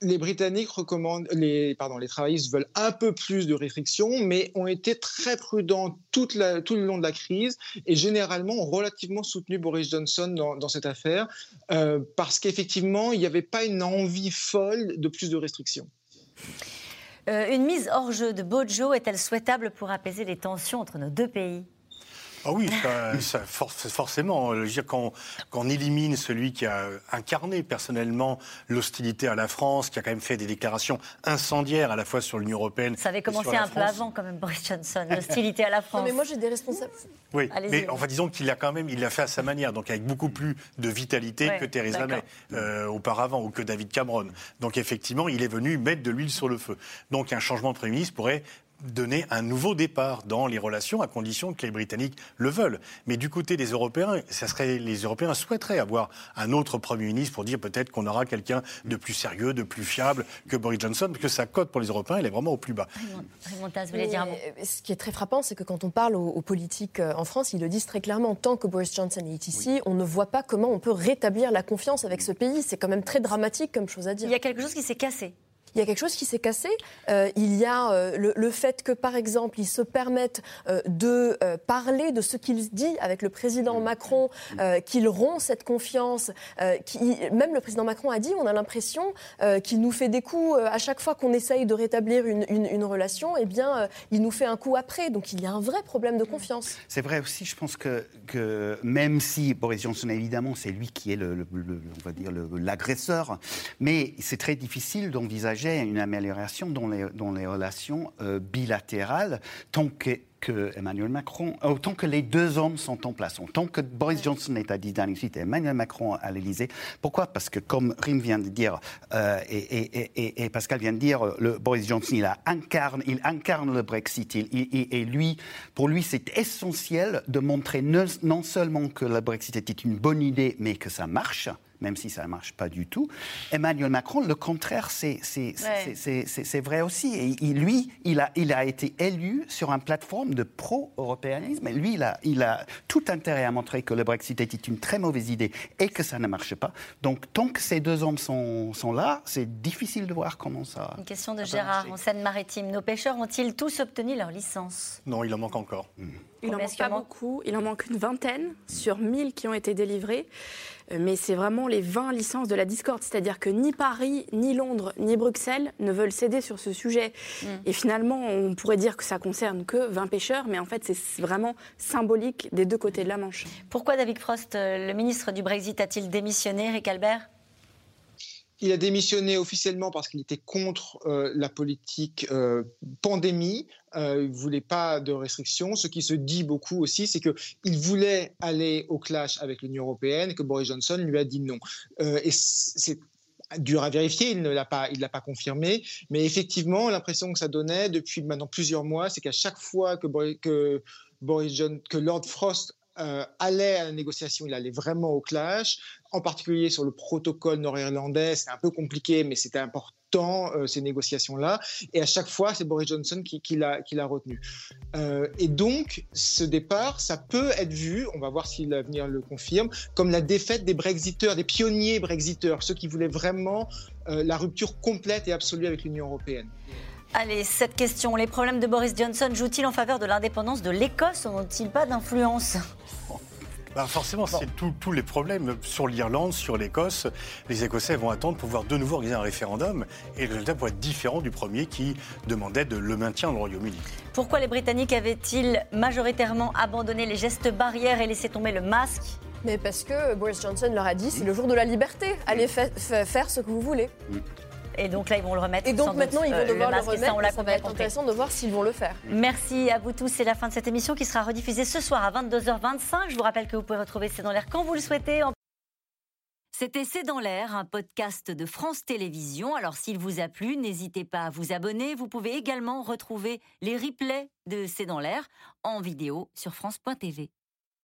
Les Britanniques recommandent, les, pardon, les travaillistes veulent un peu plus de restrictions, mais ont été très prudents tout le long de la crise et généralement ont relativement soutenu Boris Johnson dans, cette affaire euh, parce qu'effectivement, il n'y avait pas une envie folle de plus de restrictions. Euh, une mise hors jeu de Bojo est-elle souhaitable pour apaiser les tensions entre nos deux pays? Ah oui, ça, (laughs) forcément. Je veux dire, quand, on élimine celui qui a incarné personnellement l'hostilité à la France, qui a quand même fait des déclarations incendiaires à la fois sur l'Union européenne. Ça avait commencé un peu avant, quand même, Boris Johnson, l'hostilité à la (laughs) France. Non, mais moi, j'ai des responsables. Oui, mais enfin, disons qu'il a quand même, il l'a fait à sa manière, donc avec beaucoup plus de vitalité que Theresa May euh, auparavant ou que David Cameron. Donc effectivement, il est venu mettre de l'huile sur le feu. Donc un changement de Premier ministre pourrait donner un nouveau départ dans les relations à condition que les Britanniques le veulent. Mais du côté des Européens, ça serait, les Européens souhaiteraient avoir un autre Premier ministre pour dire peut-être qu'on aura quelqu'un de plus sérieux, de plus fiable que Boris Johnson, parce que sa cote pour les Européens, elle est vraiment au plus bas. Ce qui est très frappant, c'est que quand on parle aux, politiques euh, en France, ils le disent très clairement, tant que Boris Johnson est ici, on ne voit pas comment on peut rétablir la confiance avec ce pays. C'est quand même très dramatique comme chose à dire. Il y a quelque chose qui s'est cassé il y a quelque chose qui s'est cassé. Euh, il y a euh, le, fait que, par exemple, ils se permettent euh, de parler de ce qu'ils disent avec le président Macron, qu'ils rompt cette confiance. Qui, même le président Macron a dit, on a l'impression qu'il nous fait des coups à chaque fois qu'on essaye de rétablir une, relation. Eh bien, il nous fait un coup après. Donc, il y a un vrai problème de confiance. C'est vrai aussi. Je pense que, que même si Boris Johnson, évidemment, c'est lui qui est le, on va dire l'agresseur, mais c'est très difficile d'envisager une amélioration dans les, dans les relations bilatérales tant que que Emmanuel Macron, autant que les deux hommes sont en place, autant que Boris Johnson est à 10 Downing Street et Emmanuel Macron à l'Élysée. Pourquoi? Parce que comme Rim vient de dire euh, et, Pascal vient de dire, le Boris Johnson il, incarne, il incarne le Brexit. et lui, pour lui, c'est essentiel de montrer non seulement que le Brexit était une bonne idée, mais que ça marche même si ça ne marche pas du tout. Emmanuel Macron, le contraire, c'est vrai aussi. Et lui, il a, il a été élu sur une plateforme de pro-européanisme. Et lui, il a, il a tout intérêt à montrer que le Brexit était une très mauvaise idée et que ça ne marche pas. Donc, tant que ces deux hommes sont, sont là, c'est difficile de voir comment ça. Une question de Gérard en Seine-Maritime. Nos pêcheurs ont-ils tous obtenu leur licence? Non, il en manque encore. Il en manque pas beaucoup. Il en manque une vingtaine sur 1000 qui ont été délivrés. Euh, mais c'est vraiment les 20 licences de la discorde. C'est-à-dire que ni Paris, ni Londres, ni Bruxelles ne veulent céder sur ce sujet. Mm. Et finalement, on pourrait dire que ça concerne que 20 pêcheurs, mais en fait, c'est vraiment symbolique des deux côtés de la Manche. Pourquoi David Frost, euh, le ministre du Brexit, a-t-il démissionné, Eric Albert? Il a démissionné officiellement parce qu'il était contre euh, la politique euh, pandémie. Euh, il ne voulait pas de restrictions. Ce qui se dit beaucoup aussi, c'est qu'il voulait aller au clash avec l'Union européenne et que Boris Johnson lui a dit non. et c'est dur à vérifier, il ne l'a pas, il l'a pas confirmé, mais effectivement, l'impression que ça donnait depuis maintenant plusieurs mois, c'est qu'à chaque fois que, que Boris John, que Lord Frost euh, allait à la négociation, il allait vraiment au clash, en particulier sur le protocole nord-irlandais. C'est un peu compliqué, mais c'était important, euh, ces négociations-là. Et à chaque fois, c'est Boris Johnson qui, l'a retenu. Euh, et donc, ce départ, ça peut être vu, on va voir si l'avenir le confirme, comme la défaite des Brexiteurs, des pionniers Brexiteurs, ceux qui voulaient vraiment la rupture complète et absolue avec l'Union européenne. Allez, cette question. Les problèmes de Boris Johnson jouent-ils en faveur de l'indépendance de l'Écosse ou n'ont-ils pas d'influence bah forcément, c'est tous les problèmes sur l'Irlande, sur l'Écosse. Les Écossais vont attendre pour pouvoir de nouveau organiser un référendum et le résultat pourrait être différent du premier qui demandait de le maintien le Royaume-Uni. Pourquoi les Britanniques avaient-ils majoritairement abandonné les gestes barrières et laissé tomber le masque? Mais parce que Boris Johnson leur a dit c'est le jour de la liberté, allez faire ce que vous voulez. Et donc là, ils vont le remettre. Et donc maintenant, ils vont euh, devoir le, remettre. Ça, va être intéressant de voir s'ils vont le faire. Merci à vous tous. C'est la fin de cette émission qui sera rediffusée ce soir à 22h25. Je vous rappelle que vous pouvez retrouver C'est dans l'air quand vous le souhaitez. C'était C'est dans l'air, un podcast de France Télévisions. Alors s'il vous a plu, n'hésitez pas à vous abonner. Vous pouvez également retrouver les replays de C'est dans l'air en vidéo sur France.tv.